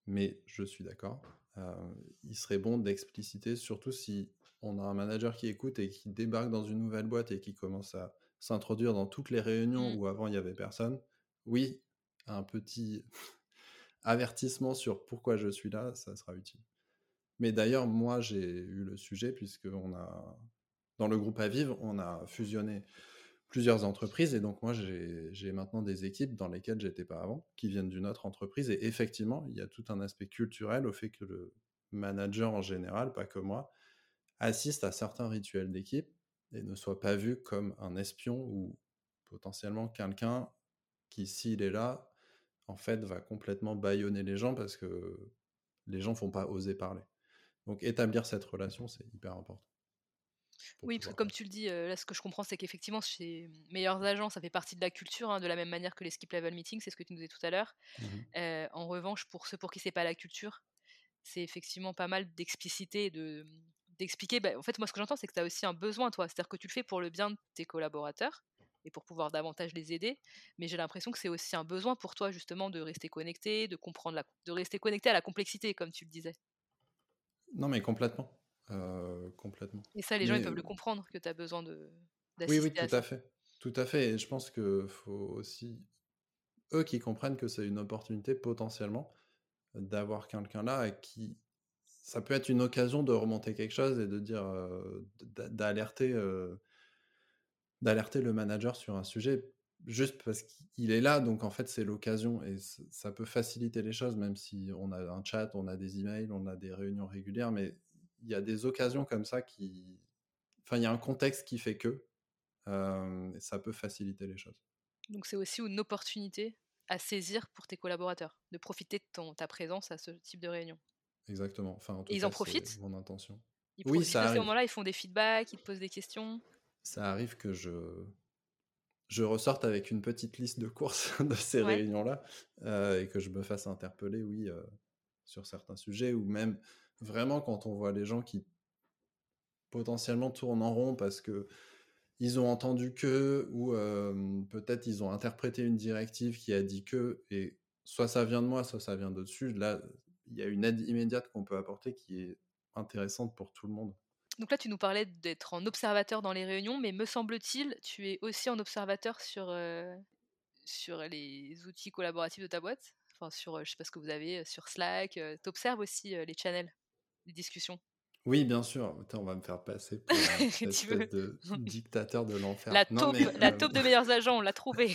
Mais je suis d'accord, euh, il serait bon d'expliciter, surtout si on a un manager qui écoute et qui débarque dans une nouvelle boîte et qui commence à s'introduire dans toutes les réunions mmh. où avant il n'y avait personne. Oui, un petit [LAUGHS] avertissement sur pourquoi je suis là, ça sera utile. Mais d'ailleurs, moi, j'ai eu le sujet puisque on a, dans le groupe à vivre, on a fusionné plusieurs entreprises. Et donc, moi, j'ai maintenant des équipes dans lesquelles j'étais pas avant, qui viennent d'une autre entreprise. Et effectivement, il y a tout un aspect culturel au fait que le manager en général, pas que moi, assiste à certains rituels d'équipe et ne soit pas vu comme un espion ou potentiellement quelqu'un qui, s'il est là, en fait, va complètement bâillonner les gens parce que les gens ne vont pas oser parler. Donc, établir cette relation, c'est hyper important. Oui, parce que comme tu le dis, là, ce que je comprends, c'est qu'effectivement, chez Meilleurs Agents, ça fait partie de la culture, hein, de la même manière que les skip level meetings, c'est ce que tu nous disais tout à l'heure. Mmh en revanche, pour ceux pour qui c'est pas la culture, c'est effectivement pas mal d'expliciter de d'expliquer. Bah, en fait, moi, ce que j'entends, c'est que tu as aussi un besoin, toi. C'est-à-dire que tu le fais pour le bien de tes collaborateurs et pour pouvoir davantage les aider. Mais j'ai l'impression que c'est aussi un besoin pour toi, justement, de rester connecté, de comprendre, la, de rester connecté à la complexité, comme tu le disais. Non, mais complètement. Euh, complètement. Et ça, les gens, ils peuvent le comprendre, que tu as besoin de Oui, oui, tout à, fait. Tout à fait. Et je pense qu'il faut aussi, eux qui comprennent que c'est une opportunité potentiellement d'avoir quelqu'un là qui... Ça peut être une occasion de remonter quelque chose et de dire, euh, d'alerter, euh, d'alerter le manager sur un sujet juste parce qu'il est là, donc en fait c'est l'occasion et ça peut faciliter les choses, même si on a un chat, on a des emails, on a des réunions régulières, mais il y a des occasions comme ça qui. Enfin, il y a un contexte qui fait que ça peut faciliter les choses. Donc, c'est aussi une opportunité à saisir pour tes collaborateurs, de profiter de ton, ta présence à ce type de réunion. Exactement. Enfin, Et ils en profitent? Mon intention. Ils oui, ça à ce moment-là, ils font des feedbacks, ils te posent des questions? Ça arrive que je je ressorte avec une petite liste de courses [LAUGHS] de ces réunions-là et que je me fasse interpeller, oui, sur certains sujets ou même vraiment quand on voit les gens qui potentiellement tournent en rond parce que ils ont entendu que, ou peut-être ils ont interprété une directive qui a dit que, et soit ça vient de moi, soit ça vient d'au-dessus. Là, il y a une aide immédiate qu'on peut apporter qui est intéressante pour tout le monde. Donc là, tu nous parlais d'être en observateur dans les réunions, mais me semble-t-il, tu es aussi en observateur sur, sur les outils collaboratifs de ta boîte? Enfin, sur, je sais pas ce que vous avez, sur Slack. tu observes aussi les channels, discussions oui, bien sûr. on va me faire passer pour un [LAUGHS] espèce de dictateur de l'enfer. La taupe, la taupe de meilleurs agents, on l'a trouvé.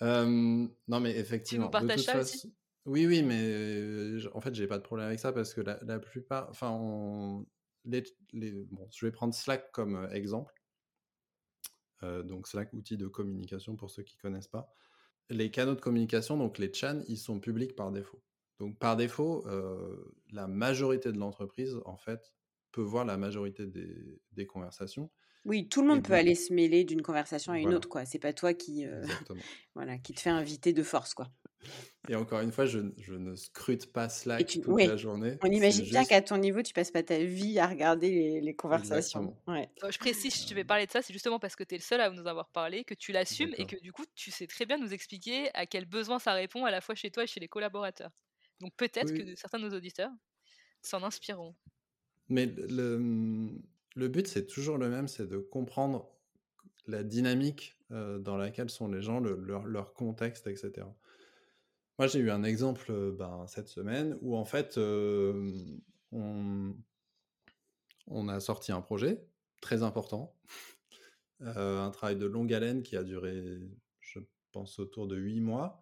non, mais effectivement. [LAUGHS] Tu nous partages ça aussi? oui, oui, mais en fait, j'ai pas de problème avec ça parce que la, plupart, enfin, les, bon, je vais prendre Slack comme exemple. donc Slack, outil de communication pour ceux qui connaissent pas. Les canaux de communication, donc les chans, ils sont publics par défaut. Donc par défaut, la majorité de l'entreprise, en fait, peut voir la majorité des conversations. Oui, tout le monde peut aller se mêler d'une conversation à une autre, quoi. C'est pas toi qui, euh, [LAUGHS] voilà, qui te fait inviter de force, quoi. Et encore une fois, je, ne scrute pas Slack toute la journée. On imagine bien qu'à ton niveau, tu passes pas ta vie à regarder les, conversations. Je précise, si je vais parler de ça, c'est justement parce que tu es le seul à nous avoir parlé, que tu l'assumes et que du coup, tu sais très bien nous expliquer à quel besoin ça répond à la fois chez toi et chez les collaborateurs. Donc peut-être que certains de nos auditeurs s'en inspireront. Mais le, le but, c'est toujours le même, c'est de comprendre la dynamique dans laquelle sont les gens, leur, contexte, etc. Moi, j'ai eu un exemple ben, cette semaine où, en fait, on, a sorti un projet très important, [LAUGHS] un travail de longue haleine qui a duré, je pense, autour de huit mois.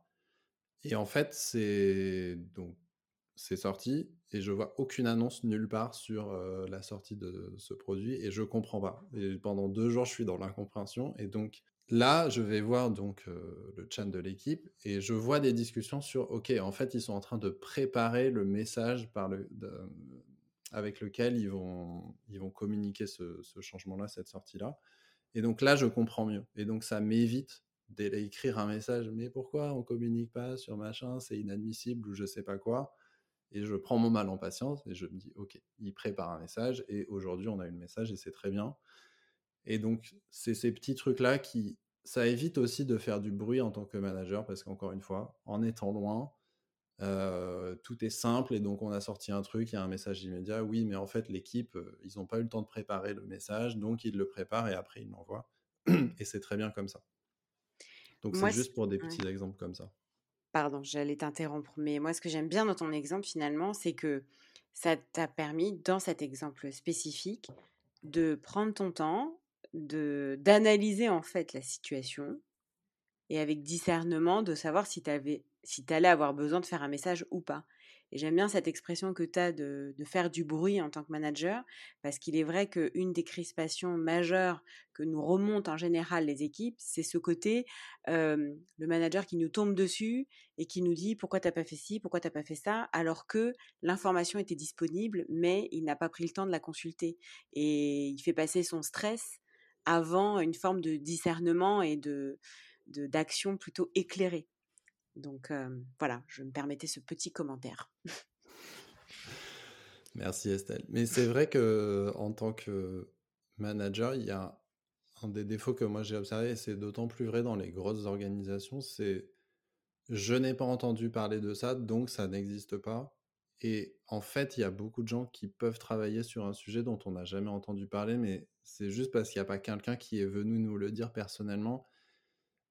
Et en fait, c'est donc c'est sorti et je vois aucune annonce nulle part sur la sortie de ce produit et je comprends pas. Pendant deux jours, je suis dans l'incompréhension et donc là, je vais voir donc le chat de l'équipe et je vois des discussions sur OK, en fait, ils sont en train de préparer le message avec lequel ils vont ils vont communiquer ce, ce changement-là, cette sortie-là. Et donc là, je comprends mieux. Et donc ça m'évite d'écrire un message, mais pourquoi on communique pas sur machin, c'est inadmissible ou je sais pas quoi. Et je prends mon mal en patience et je me dis, OK, il prépare un message et aujourd'hui on a eu le message et c'est très bien. Et donc, c'est ces petits trucs-là qui, ça évite aussi de faire du bruit en tant que manager parce qu'encore une fois, en étant loin, euh, tout est simple et donc on a sorti un truc, il y a un message immédiat. Oui, mais en fait, l'équipe, euh, ils n'ont pas eu le temps de préparer le message, donc ils le préparent et après ils l'envoient. [CLEARS THROAT] et c'est très bien comme ça. Donc c'est juste pour des petits exemples comme ça. Pardon, j'allais t'interrompre, mais moi, ce que j'aime bien dans ton exemple, finalement, c'est que ça t'a permis, dans cet exemple spécifique, de prendre ton temps, de d'analyser en fait la situation et avec discernement de savoir si tu si allais avoir besoin de faire un message ou pas. Et j'aime bien cette expression que tu as de, faire du bruit en tant que manager, parce qu'il est vrai qu'une des crispations majeures que nous remontent en général les équipes, c'est ce côté, le manager qui nous tombe dessus et qui nous dit pourquoi t'as pas fait ci, pourquoi t'as pas fait ça, alors que l'information était disponible, mais il n'a pas pris le temps de la consulter. Et il fait passer son stress avant une forme de discernement et de d'action plutôt éclairée. Donc voilà, je me permettais ce petit commentaire. [LAUGHS] Merci Estelle. Mais c'est vrai que en tant que manager, il y a un des défauts que moi j'ai observé, et c'est d'autant plus vrai dans les grosses organisations, c'est je n'ai pas entendu parler de ça, donc ça n'existe pas. Et en fait, il y a beaucoup de gens qui peuvent travailler sur un sujet dont on n'a jamais entendu parler, mais c'est juste parce qu'il n'y a pas quelqu'un qui est venu nous le dire personnellement.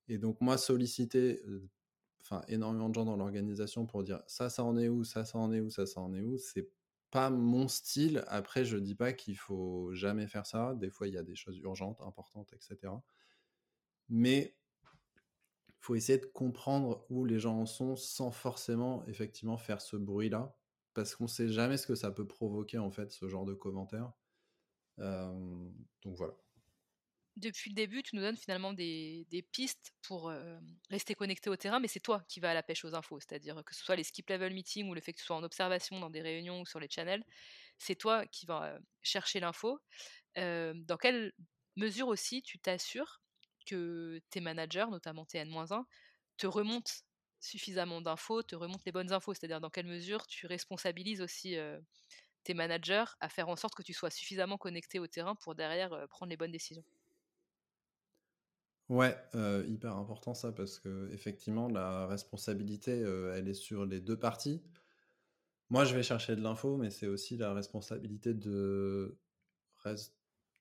Et donc moi, solliciter enfin énormément de gens dans l'organisation pour dire ça, ça en est où, ça, ça en est où, ça, ça en est où. C'est pas mon style. Après, je dis pas qu'il faut jamais faire ça. Des fois, il y a des choses urgentes, importantes, etc. Mais faut essayer de comprendre où les gens en sont sans forcément effectivement faire ce bruit-là, parce qu'on sait jamais ce que ça peut provoquer en fait ce genre de commentaires. donc voilà depuis le début, tu nous donnes finalement des, pistes pour rester connecté au terrain, mais c'est toi qui vas à la pêche aux infos. C'est-à-dire que ce soit les skip level meetings ou le fait que tu sois en observation dans des réunions ou sur les channels, c'est toi qui vas chercher l'info. dans quelle mesure aussi tu t'assures que tes managers, notamment tes N-1, te remontent suffisamment d'infos, te remontent les bonnes infos? C'est-à-dire dans quelle mesure tu responsabilises aussi tes managers à faire en sorte que tu sois suffisamment connecté au terrain pour derrière prendre les bonnes décisions? Ouais, hyper important ça parce que effectivement la responsabilité, elle est sur les deux parties. Moi, je vais chercher de l'info, mais c'est aussi la responsabilité de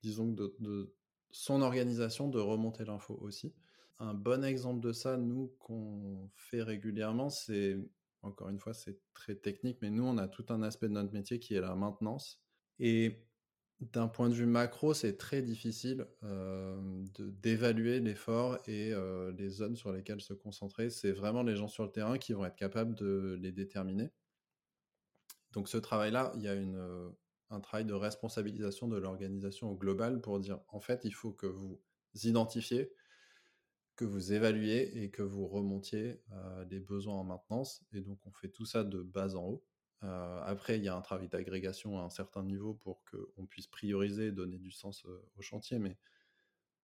disons de de son organisation de remonter l'info aussi. Un bon exemple de ça, nous, qu'on fait régulièrement, c'est encore une fois, c'est très technique, mais nous, on a tout un aspect de notre métier qui est la maintenance et d'un point de vue macro, c'est très difficile d'évaluer l'effort et les zones sur lesquelles se concentrer. C'est vraiment les gens sur le terrain qui vont être capables de les déterminer. Donc ce travail-là, il y a une, un travail de responsabilisation de l'organisation au global pour dire, en fait, il faut que vous identifiez, que vous évaluiez et que vous remontiez les besoins en maintenance. Et donc on fait tout ça de bas en haut. Euh, après, il y a un travail d'agrégation à un certain niveau pour qu'on puisse prioriser, donner du sens au chantier. Mais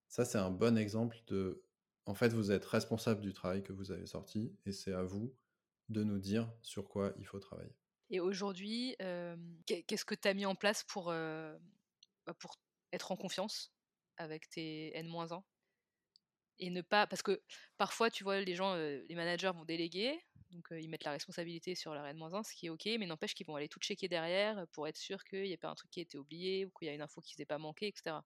ça, c'est un bon exemple de, en fait, vous êtes responsable du travail que vous avez sorti et c'est à vous de nous dire sur quoi il faut travailler. Et aujourd'hui, qu'est-ce que tu as mis en place pour, bah, pour être en confiance avec tes N-1? Et ne pas parce que parfois tu vois les gens les managers vont déléguer donc ils mettent la responsabilité sur leur N-1, ce qui est ok, mais n'empêche qu'ils vont aller tout checker derrière pour être sûr qu'il n'y a pas un truc qui a été oublié ou qu'il y a une info qui ne s'est pas manquée, etc.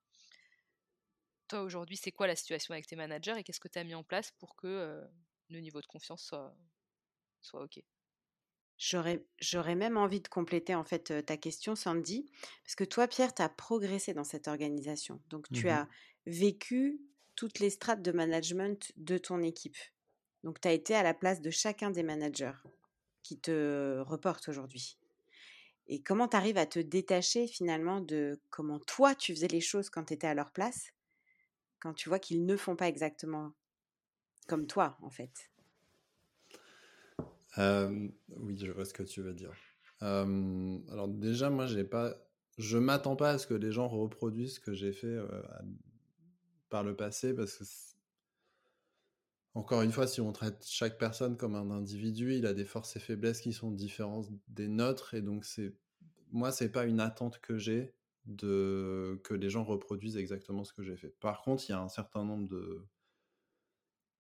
Toi aujourd'hui, c'est quoi la situation avec tes managers et qu'est-ce que tu as mis en place pour que le niveau de confiance soit, soit ok? J'aurais même envie de compléter en fait ta question, Sandy, parce que toi, Pierre, tu as progressé dans cette organisation. Donc, tu mmh as vécu toutes les strates de management de ton équipe. Donc, tu as été à la place de chacun des managers qui te reportent aujourd'hui. Et comment tu arrives à te détacher finalement de comment toi tu faisais les choses quand tu étais à leur place, quand tu vois qu'ils ne font pas exactement comme toi en fait? Oui, je vois ce que tu veux dire. alors déjà, moi, j'ai pas, je m'attends pas à ce que les gens reproduisent ce que j'ai fait par le passé parce que encore une fois, si on traite chaque personne comme un individu, il a des forces et faiblesses qui sont différentes des nôtres, et donc c'est moi, c'est pas une attente que j'ai de que les gens reproduisent exactement ce que j'ai fait. Par contre, il y a un certain nombre de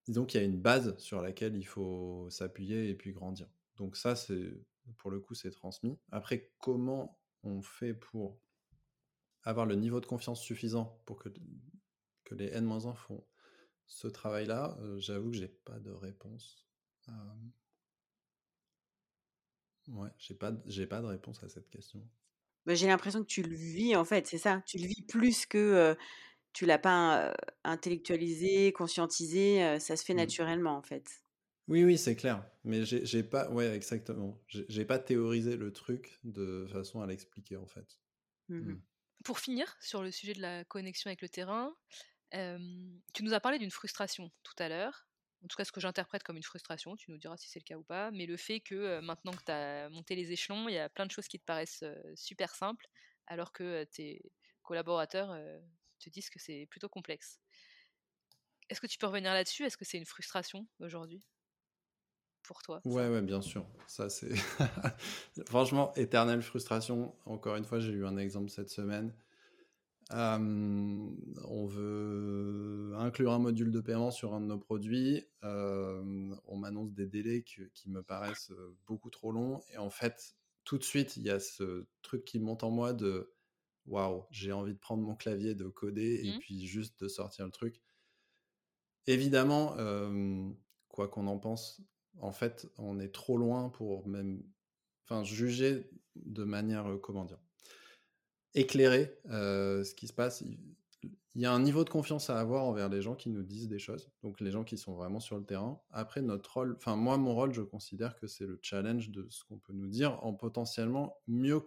disons qu'il y a une base sur laquelle il faut s'appuyer et puis grandir. Donc ça, c'est pour le coup, c'est transmis. Après, comment on fait pour avoir le niveau de confiance suffisant pour que, que les N-1 font ce travail-là, j'avoue que j'ai pas de réponse. Ouais, j'ai pas, j'ai pas de réponse à cette question. Bah, j'ai l'impression que tu le vis en fait, c'est ça. Tu le vis plus que tu l'as pas intellectualisé, conscientisé. ça se fait mmh. naturellement en fait. Oui, oui, c'est clair. Mais j'ai pas, ouais, exactement. J'ai pas théorisé le truc de façon à l'expliquer en fait. Mmh mmh. Pour finir sur le sujet de la connexion avec le terrain, tu nous as parlé d'une frustration tout à l'heure. En tout cas, ce que j'interprète comme une frustration, tu nous diras si c'est le cas ou pas, mais le fait que maintenant que tu as monté les échelons, il y a plein de choses qui te paraissent super simples, alors que tes collaborateurs te disent que c'est plutôt complexe. Est-ce que tu peux revenir là-dessus? Est-ce que c'est une frustration aujourd'hui? Pour toi Ouais, ouais, bien sûr. Ça, c'est [LAUGHS] franchement éternelle frustration. Encore une fois, j'ai eu un exemple cette semaine on veut inclure un module de paiement sur un de nos produits. on m'annonce des délais qui me paraissent beaucoup trop longs. Et en fait, tout de suite, il y a ce truc qui monte en moi de waouh, j'ai envie de prendre mon clavier, de coder et mmh. puis juste de sortir le truc. Évidemment, quoi qu'on en pense, en fait, on est trop loin pour même enfin, juger de manière, comment dire, éclairer ce qui se passe. Il y a un niveau de confiance à avoir envers les gens qui nous disent des choses, donc les gens qui sont vraiment sur le terrain. Après, notre enfin moi, mon rôle, je considère que c'est le challenge de ce qu'on peut nous dire en potentiellement mieux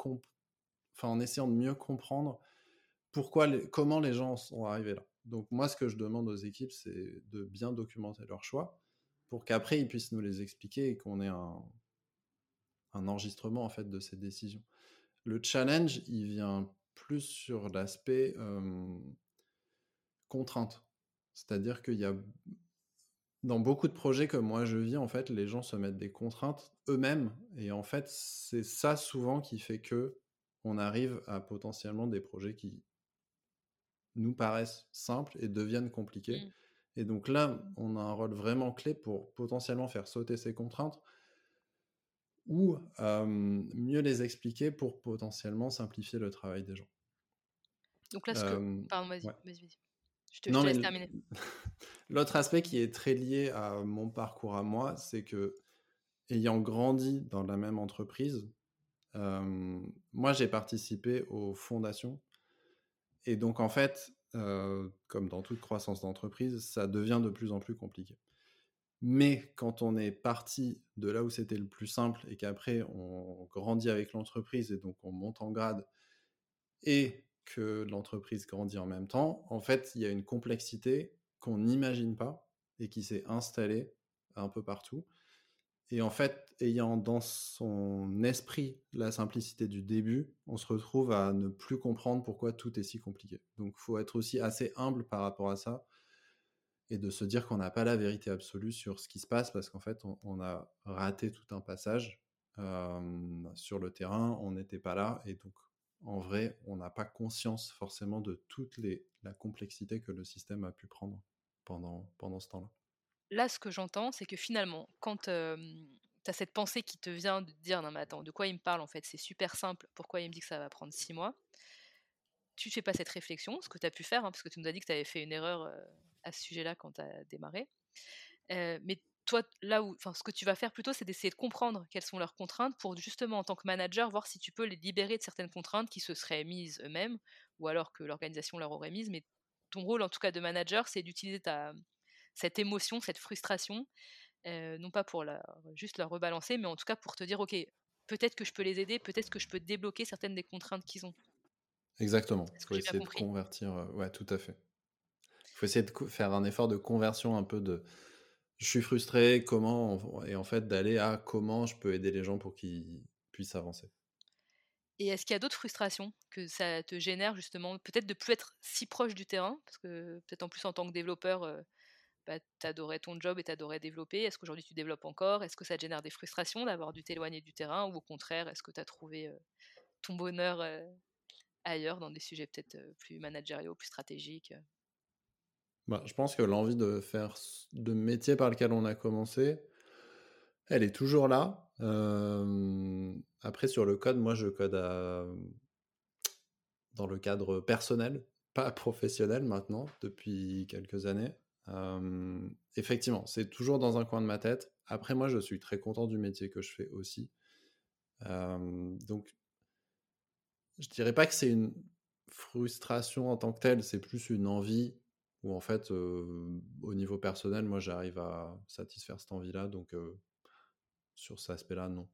enfin en essayant de mieux comprendre pourquoi, comment les gens sont arrivés là. Donc moi, ce que je demande aux équipes, c'est de bien documenter leurs choix pour qu'après ils puissent nous les expliquer et qu'on ait un, un enregistrement en fait de ces décisions. Le challenge, il vient plus sur l'aspect contrainte. C'est-à-dire qu'il y a dans beaucoup de projets comme moi je vis, en fait, les gens se mettent des contraintes eux-mêmes. Et en fait, c'est ça souvent qui fait que on arrive à potentiellement des projets qui nous paraissent simples et deviennent compliqués. Mmh. Et donc là, on a un rôle vraiment clé pour potentiellement faire sauter ces contraintes ou mieux les expliquer pour potentiellement simplifier le travail des gens. Donc là, ce que... Pardon, vas-y, vas-y, Je te, laisse terminer. [LAUGHS] L'autre aspect qui est très lié à mon parcours à moi, c'est que, ayant grandi dans la même entreprise, moi, j'ai participé aux fondations. Et donc, en fait, comme dans toute croissance d'entreprise, ça devient de plus en plus compliqué. Mais quand on est parti de là où c'était le plus simple et qu'après on grandit avec l'entreprise et donc on monte en grade et que l'entreprise grandit en même temps, en fait, il y a une complexité qu'on n'imagine pas et qui s'est installée un peu partout. Et en fait, ayant dans son esprit la simplicité du début, on se retrouve à ne plus comprendre pourquoi tout est si compliqué. Donc, il faut être aussi assez humble par rapport à ça et de se dire qu'on n'a pas la vérité absolue sur ce qui se passe parce qu'en fait, on, a raté tout un passage sur le terrain, on n'était pas là et donc en vrai, on n'a pas conscience forcément de toute la complexité que le système a pu prendre pendant, pendant ce temps-là. Là, ce que j'entends, c'est que finalement, quand tu as cette pensée qui te vient de dire non mais attends, de quoi il me parle en fait, c'est super simple, pourquoi il me dit que ça va prendre six mois? Tu ne fais pas cette réflexion, ce que tu as pu faire, hein, parce que tu nous as dit que tu avais fait une erreur à ce sujet-là quand tu as démarré. mais toi, là où, ce que tu vas faire plutôt, c'est d'essayer de comprendre quelles sont leurs contraintes pour justement, en tant que manager, voir si tu peux les libérer de certaines contraintes qui se seraient mises eux-mêmes ou alors que l'organisation leur aurait mises. Mais ton rôle, en tout cas de manager, c'est d'utiliser ta, cette émotion, cette frustration, non pas pour juste la rebalancer, mais en tout cas pour te dire, ok, peut-être que je peux les aider, peut-être que je peux débloquer certaines des contraintes qu'ils ont. Exactement. Il faut essayer de convertir. ouais, tout à fait. Il faut essayer de faire un effort de conversion un peu de je suis frustré, comment, et en fait d'aller à comment je peux aider les gens pour qu'ils puissent avancer. Et est-ce qu'il y a d'autres frustrations que ça te génère justement Peut-être de plus être si proche du terrain, parce que peut-être en plus en tant que développeur, bah, tu adorais ton job et tu adorais développer. Est-ce qu'aujourd'hui tu développes encore? Est-ce que ça te génère des frustrations d'avoir dû t'éloigner du terrain? Ou au contraire, est-ce que tu as trouvé ton bonheur ailleurs, dans des sujets peut-être plus managériaux, plus stratégiques bah, je pense que l'envie de faire de métier par lequel on a commencé, elle est toujours là. après, sur le code, moi, je code dans le cadre personnel, pas [LAUGHS] professionnel maintenant, depuis quelques années. effectivement, c'est toujours dans un coin de ma tête. Après, moi, je suis très content du métier que je fais aussi. donc, je dirais pas que c'est une frustration en tant que telle, c'est plus une envie où en fait, au niveau personnel, moi, j'arrive à satisfaire cette envie-là. Donc, sur cet aspect-là, non.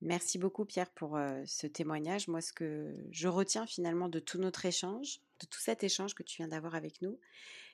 Merci beaucoup, Pierre, pour ce témoignage. Moi, ce que je retiens finalement de tout notre échange, de tout cet échange que tu viens d'avoir avec nous,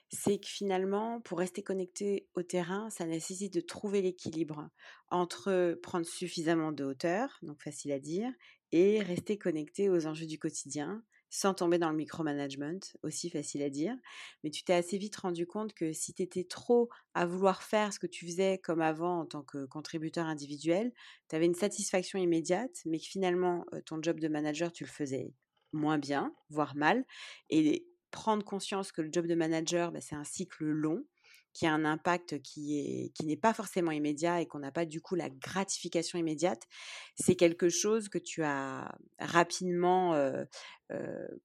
c'est que finalement, pour rester connecté au terrain, ça nécessite de trouver l'équilibre entre prendre suffisamment de hauteur, donc facile à dire, et rester connecté aux enjeux du quotidien, sans tomber dans le micromanagement, aussi facile à dire. Mais tu t'es assez vite rendu compte que si tu étais trop à vouloir faire ce que tu faisais comme avant en tant que contributeur individuel, tu avais une satisfaction immédiate, mais que finalement, ton job de manager, tu le faisais moins bien, voire mal. Et prendre conscience que le job de manager, bah, c'est un cycle long qui a un impact qui est qui n'est pas forcément immédiat et qu'on n'a pas du coup la gratification immédiate, c'est quelque chose que tu as rapidement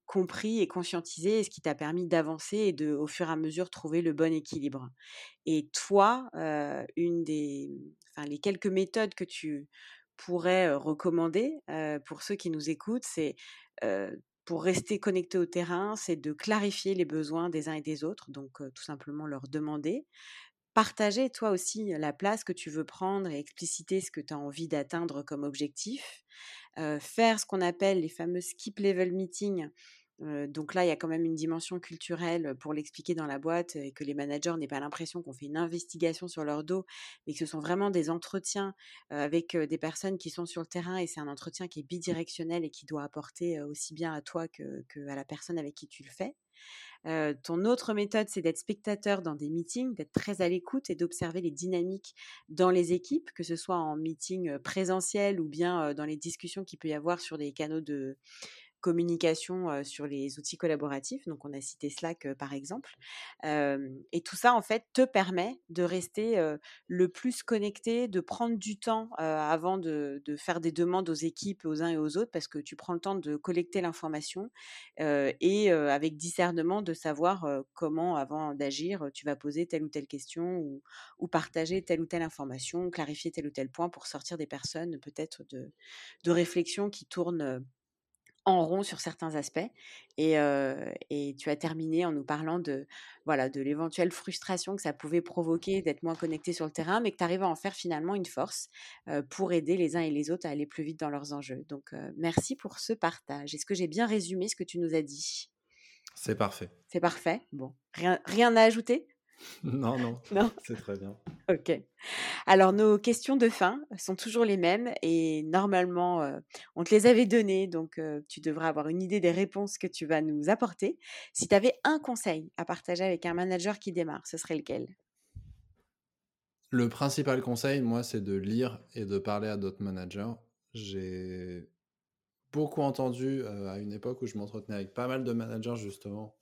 compris et conscientisé, et ce qui t'a permis d'avancer et de, au fur et à mesure, trouver le bon équilibre. Et toi, une des, enfin les quelques méthodes que tu pourrais recommander pour ceux qui nous écoutent, c'est pour rester connecté au terrain, c'est de clarifier les besoins des uns et des autres, donc tout simplement leur demander. Partager toi aussi la place que tu veux prendre et expliciter ce que tu as envie d'atteindre comme objectif. faire ce qu'on appelle les fameux skip level meetings donc là, il y a quand même une dimension culturelle pour l'expliquer dans la boîte et que les managers n'aient pas l'impression qu'on fait une investigation sur leur dos, mais que ce sont vraiment des entretiens avec des personnes qui sont sur le terrain et c'est un entretien qui est bidirectionnel et qui doit apporter aussi bien à toi que, à la personne avec qui tu le fais. ton autre méthode, c'est d'être spectateur dans des meetings, d'être très à l'écoute et d'observer les dynamiques dans les équipes, que ce soit en meeting présentiel ou bien dans les discussions qu'il peut y avoir sur des canaux de, communication sur les outils collaboratifs. Donc, on a cité Slack par exemple. et tout ça, en fait, te permet de rester le plus connecté, de prendre du temps avant de, faire des demandes aux équipes, aux uns et aux autres, parce que tu prends le temps de collecter l'information et avec discernement de savoir comment, avant d'agir, tu vas poser telle ou telle question ou, partager telle ou telle information, clarifier tel ou tel point pour sortir des personnes peut-être de, de qui tournent en rond sur certains aspects. Et, et, tu as terminé en nous parlant de voilà de l'éventuelle frustration que ça pouvait provoquer d'être moins connecté sur le terrain, mais que tu arrives à en faire finalement une force pour aider les uns et les autres à aller plus vite dans leurs enjeux. Donc merci pour ce partage. Est-ce que j'ai bien résumé ce que tu nous as dit? C'est parfait. C'est parfait? Bon, rien, rien à ajouter? [LAUGHS] non, non, non? c'est très bien. Ok. Alors, nos questions de fin sont toujours les mêmes et normalement, euh, on te les avait données, donc euh, tu devrais avoir une idée des réponses que tu vas nous apporter. Si tu avais un conseil à partager avec un manager qui démarre, ce serait lequel? Le principal conseil, moi, c'est de lire et de parler à d'autres managers. J'ai beaucoup entendu euh, à une époque où je m'entretenais avec pas mal de managers, justement,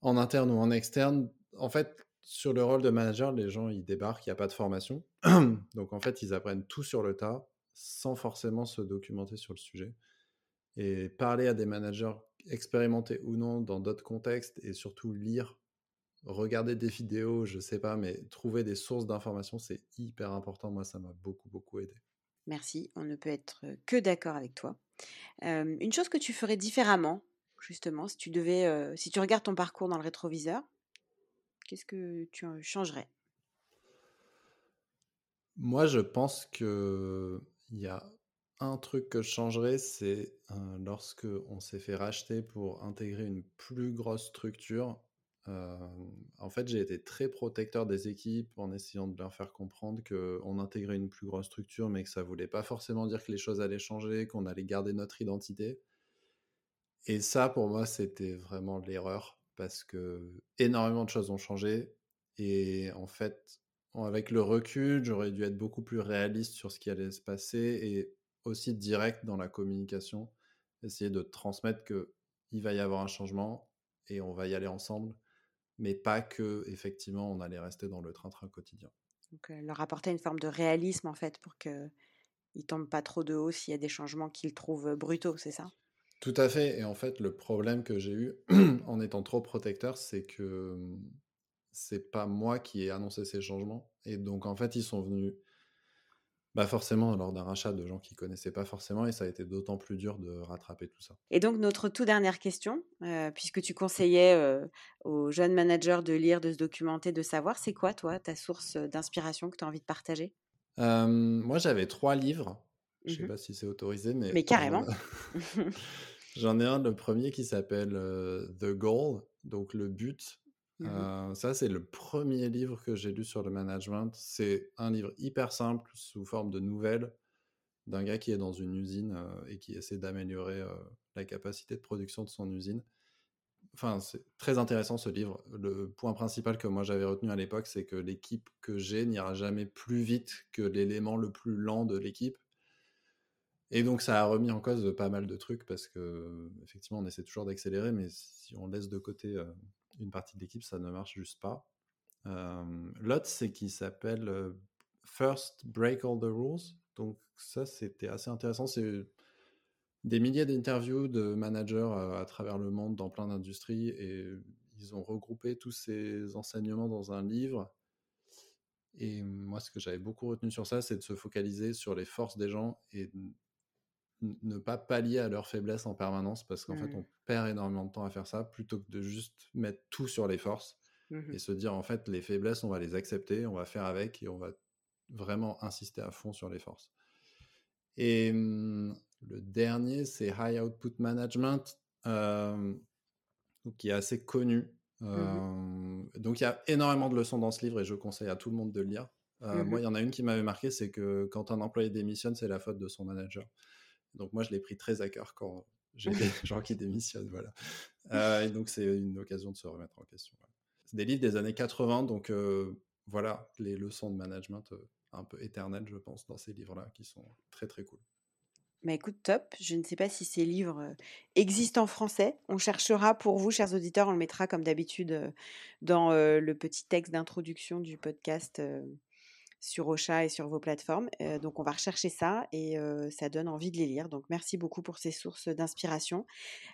en interne ou en externe, en fait, sur le rôle de manager, les gens, ils débarquent, il n'y a pas de formation. [CLEARS THROAT] Donc, en fait, ils apprennent tout sur le tas sans forcément se documenter sur le sujet. Et parler à des managers expérimentés ou non dans d'autres contextes et surtout lire, regarder des vidéos, je sais pas, mais trouver des sources d'informations, c'est hyper important. Moi, ça m'a beaucoup, beaucoup aidé. Merci, on ne peut être que d'accord avec toi. une chose que tu ferais différemment, justement, si tu devais, si tu regardes ton parcours dans le rétroviseur, Qu'est-ce que tu changerais? Moi, je pense que il y a un truc que je changerais, c'est lorsque on s'est fait racheter pour intégrer une plus grosse structure. en fait, j'ai été très protecteur des équipes en essayant de leur faire comprendre qu'on intégrait une plus grosse structure, mais que ça voulait pas forcément dire que les choses allaient changer, qu'on allait garder notre identité. Et ça, pour moi, c'était vraiment l'erreur parce que énormément de choses ont changé. Et en fait, avec le recul, j'aurais dû être beaucoup plus réaliste sur ce qui allait se passer et aussi direct dans la communication, essayer de transmettre que il va y avoir un changement et on va y aller ensemble, mais pas que effectivement on allait rester dans le train-train quotidien. Donc leur apporter une forme de réalisme en fait pour que ne tombent pas trop de haut s'il y a des changements qu'ils trouvent brutaux, c'est ça? Tout à fait. Et en fait, le problème que j'ai eu [CLEARS THROAT] en étant trop protecteur, c'est que c'est pas moi qui ai annoncé ces changements. Et donc, en fait, ils sont venus bah forcément lors d'un rachat de gens qui connaissaient pas forcément et ça a été d'autant plus dur de rattraper tout ça. Et donc notre toute dernière question, puisque tu conseillais aux jeunes managers de lire, de se documenter, de savoir, c'est quoi toi ta source d'inspiration que tu as envie de partager? Moi j'avais trois livres je sais mmh pas si c'est autorisé, mais. Mais carrément. [LAUGHS] [LAUGHS] J'en ai un, le premier qui s'appelle The Goal, donc le but. Mmh ça, c'est le premier livre que j'ai lu sur le management. C'est un livre hyper simple, sous forme de nouvelles, d'un gars qui est dans une usine et qui essaie d'améliorer la capacité de production de son usine. Enfin, c'est très intéressant ce livre. Le point principal que moi j'avais retenu à l'époque, c'est que l'équipe que j'ai n'ira jamais plus vite que l'élément le plus lent de l'équipe. Et donc ça a remis en cause pas mal de trucs parce que effectivement on essaie toujours d'accélérer, mais si on laisse de côté une partie de l'équipe, ça ne marche juste pas. L'autre, c'est qui s'appelle First Break All the Rules. Donc ça, c'était assez intéressant. C'est des milliers d'interviews de managers à, travers le monde dans plein d'industries et ils ont regroupé tous ces enseignements dans un livre. Et moi, ce que j'avais beaucoup retenu sur ça, c'est de se focaliser sur les forces des gens et ne pas pallier à leurs faiblesses en permanence parce qu'en fait, mmh. on perd énormément de temps à faire ça plutôt que de juste mettre tout sur les forces mmh et se dire en fait, les faiblesses, on va les accepter, on va faire avec et on va vraiment insister à fond sur les forces. Et mmh, le dernier, c'est High Output Management, qui est assez connu. donc il y a énormément de leçons dans ce livre et je conseille à tout le monde de le lire. Moi, il y en a une qui m'avait marqué, c'est que quand un employé démissionne, c'est la faute de son manager. Donc moi, je l'ai pris très à cœur quand j'ai des [LAUGHS] gens qui démissionnent, voilà. et donc, c'est une occasion de se remettre en question. C'est des livres des années 80, donc voilà, les leçons de management un peu éternelles, je pense, dans ces livres-là, qui sont très, très cool. Bah écoute, top. Je ne sais pas si ces livres existent en français. On cherchera pour vous, chers auditeurs, on le mettra comme d'habitude dans le petit texte d'introduction du podcast sur Ocha et sur vos plateformes. donc on va rechercher ça et ça donne envie de les lire. Donc merci beaucoup pour ces sources d'inspiration.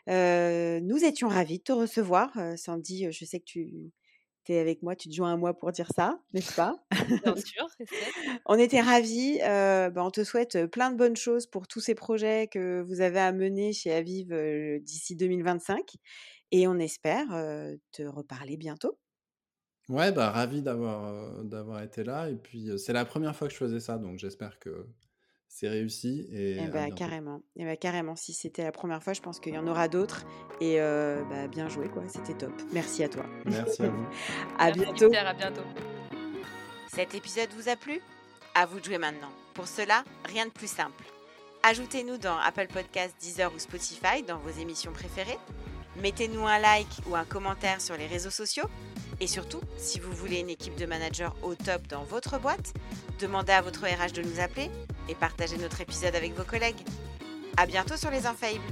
nous étions ravis de te recevoir. Sandy, je sais que tu tu es avec moi, tu te joins à moi pour dire ça, n'est-ce pas? Bien sûr, [LAUGHS] On était ravis. bah, on te souhaite plein de bonnes choses pour tous ces projets que vous avez à mener chez Aviv d'ici 2025. Et on espère te reparler bientôt. Ouais, bah, ravi d'avoir d'avoir été là. Et puis, c'est la première fois que je faisais ça, donc j'espère que c'est réussi. Et, eh bah, carrément. Et bah, carrément. Si c'était la première fois, je pense qu'il y en aura d'autres. Et bah, bien joué, quoi. C'était top. Merci à toi. Merci à vous. [LAUGHS] à bientôt. à bientôt. Cet épisode vous a plu? À vous de jouer maintenant. Pour cela, rien de plus simple. Ajoutez-nous dans Apple Podcasts, Deezer ou Spotify dans vos émissions préférées. Mettez-nous un like ou un commentaire sur les réseaux sociaux et surtout, si vous voulez une équipe de managers au top dans votre boîte, demandez à votre RH de nous appeler et partagez notre épisode avec vos collègues. À bientôt sur les Infaillibles